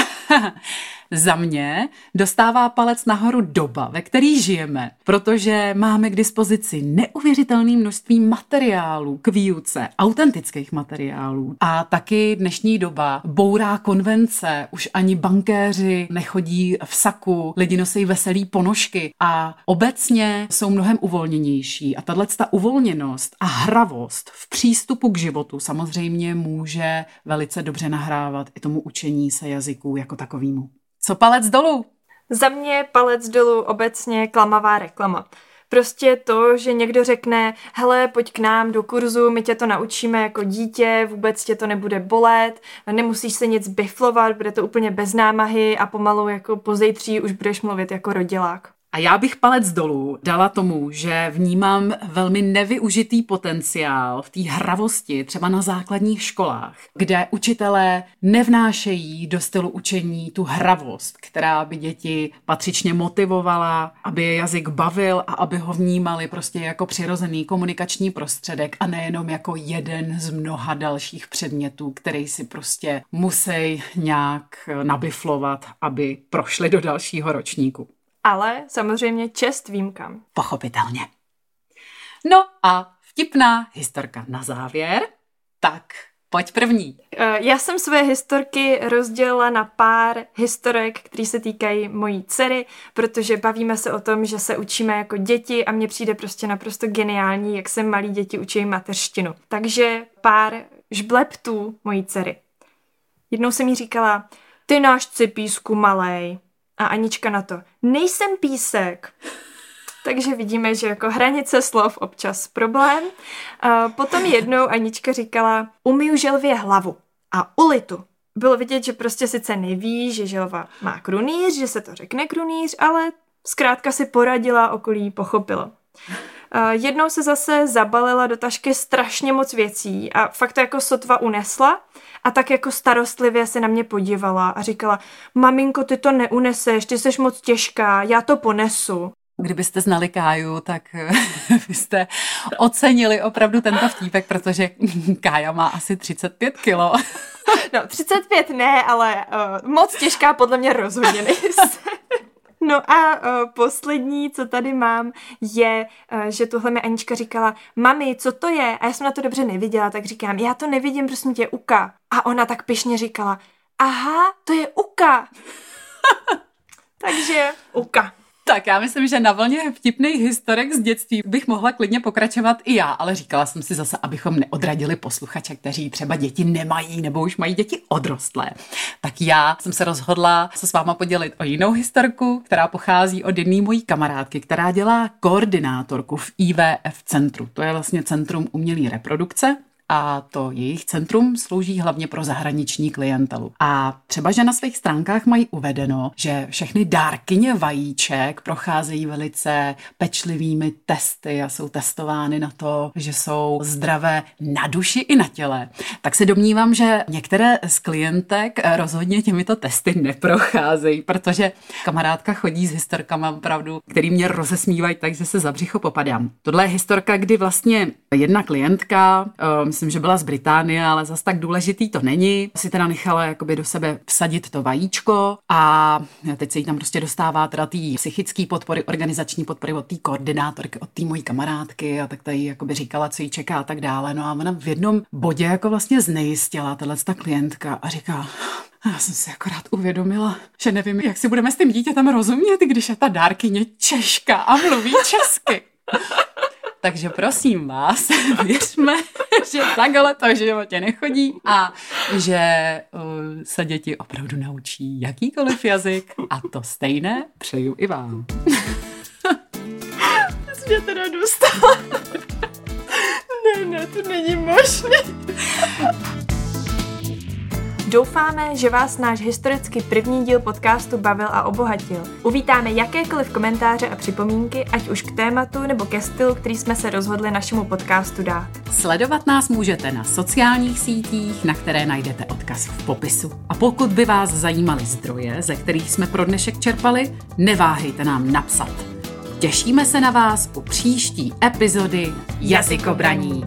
Speaker 1: Za mě dostává palec nahoru doba, ve který žijeme, protože máme k dispozici neuvěřitelné množství materiálů k výuce, autentických materiálů. A taky dnešní doba bourá konvence, už ani bankéři nechodí v saku, lidi nosí veselý ponožky a obecně jsou mnohem uvolněnější. A tahle ta uvolněnost a hravost v přístupu k životu samozřejmě může velice dobře nahrávat i tomu učení se jazyků jako takovýmu. Co palec dolů?
Speaker 2: Za mě palec dolů obecně klamavá reklama. Prostě to, že někdo řekne, hele, pojď k nám do kurzu, my tě to naučíme jako dítě, vůbec tě to nebude bolet, nemusíš se nic biflovat, bude to úplně bez námahy a pomalu jako pozejtří už budeš mluvit jako rodilák.
Speaker 1: A já bych palec dolů dala tomu, že vnímám velmi nevyužitý potenciál v té hravosti, třeba na základních školách, kde učitelé nevnášejí do stylu učení tu hravost, která by děti patřičně motivovala, aby je jazyk bavil a aby ho vnímali prostě jako přirozený komunikační prostředek a nejenom jako jeden z mnoha dalších předmětů, který si prostě musí nějak nabiflovat, aby prošli do dalšího ročníku
Speaker 2: ale samozřejmě čest výjimkám.
Speaker 1: Pochopitelně. No a vtipná historka na závěr. Tak, pojď první.
Speaker 2: Eh, já jsem své historky rozdělila na pár historek, které se týkají mojí dcery, protože bavíme se o tom, že se učíme jako děti a mně přijde prostě naprosto geniální, jak se malí děti učí mateřštinu. Takže pár žbleptů mojí dcery. Jednou jsem jí říkala, ty náš cipísku malej, a Anička na to, nejsem písek. Takže vidíme, že jako hranice slov občas problém. A potom jednou Anička říkala, umiju želvě hlavu a ulitu. Bylo vidět, že prostě sice neví, že želva má krunýř, že se to řekne krunýř, ale zkrátka si poradila, okolí pochopilo. Jednou se zase zabalila do tašky strašně moc věcí a fakt to jako sotva unesla a tak jako starostlivě se na mě podívala a říkala, maminko, ty to neuneseš, ty jsi moc těžká, já to ponesu.
Speaker 1: Kdybyste znali Káju, tak byste ocenili opravdu tento vtípek, protože Kája má asi 35 kilo.
Speaker 2: No, 35 ne, ale uh, moc těžká podle mě rozhodně No a uh, poslední, co tady mám, je, uh, že tohle mi Anička říkala, mami, co to je? A já jsem na to dobře neviděla, tak říkám, já to nevidím, prosím tě, uka. A ona tak pišně říkala, aha, to je uka. Takže uka.
Speaker 1: Tak já myslím, že na vlně vtipných historek z dětství bych mohla klidně pokračovat i já, ale říkala jsem si zase, abychom neodradili posluchače, kteří třeba děti nemají nebo už mají děti odrostlé. Tak já jsem se rozhodla se s váma podělit o jinou historku, která pochází od jedné mojí kamarádky, která dělá koordinátorku v IVF centru. To je vlastně Centrum umělé reprodukce a to jejich centrum slouží hlavně pro zahraniční klientelu. A třeba, že na svých stránkách mají uvedeno, že všechny dárkyně vajíček procházejí velice pečlivými testy a jsou testovány na to, že jsou zdravé na duši i na těle. Tak se domnívám, že některé z klientek rozhodně těmito testy neprocházejí, protože kamarádka chodí s historkama opravdu, který mě rozesmívají tak, že se za břicho popadám. Tohle je historka, kdy vlastně jedna klientka um, myslím, že byla z Británie, ale zas tak důležitý to není. Si teda nechala jakoby do sebe vsadit to vajíčko a teď se jí tam prostě dostává teda té psychické podpory, organizační podpory od té koordinátorky, od té mojí kamarádky a tak tady jakoby říkala, co jí čeká a tak dále. No a ona v jednom bodě jako vlastně znejistila tahle ta klientka a říká, já jsem si akorát uvědomila, že nevím, jak si budeme s tím dítětem rozumět, když je ta dárkyně Češka a mluví česky. Takže prosím vás, věřme, že takhle to v životě nechodí a že uh, se děti opravdu naučí jakýkoliv jazyk a to stejné přeju i vám.
Speaker 2: Jsi mě teda dostala. ne, ne, to není možné. Doufáme, že vás náš historicky první díl podcastu bavil a obohatil. Uvítáme jakékoliv komentáře a připomínky, ať už k tématu nebo ke stylu, který jsme se rozhodli našemu podcastu dát.
Speaker 1: Sledovat nás můžete na sociálních sítích, na které najdete odkaz v popisu. A pokud by vás zajímaly zdroje, ze kterých jsme pro dnešek čerpali, neváhejte nám napsat. Těšíme se na vás u příští epizody Jazykobraní.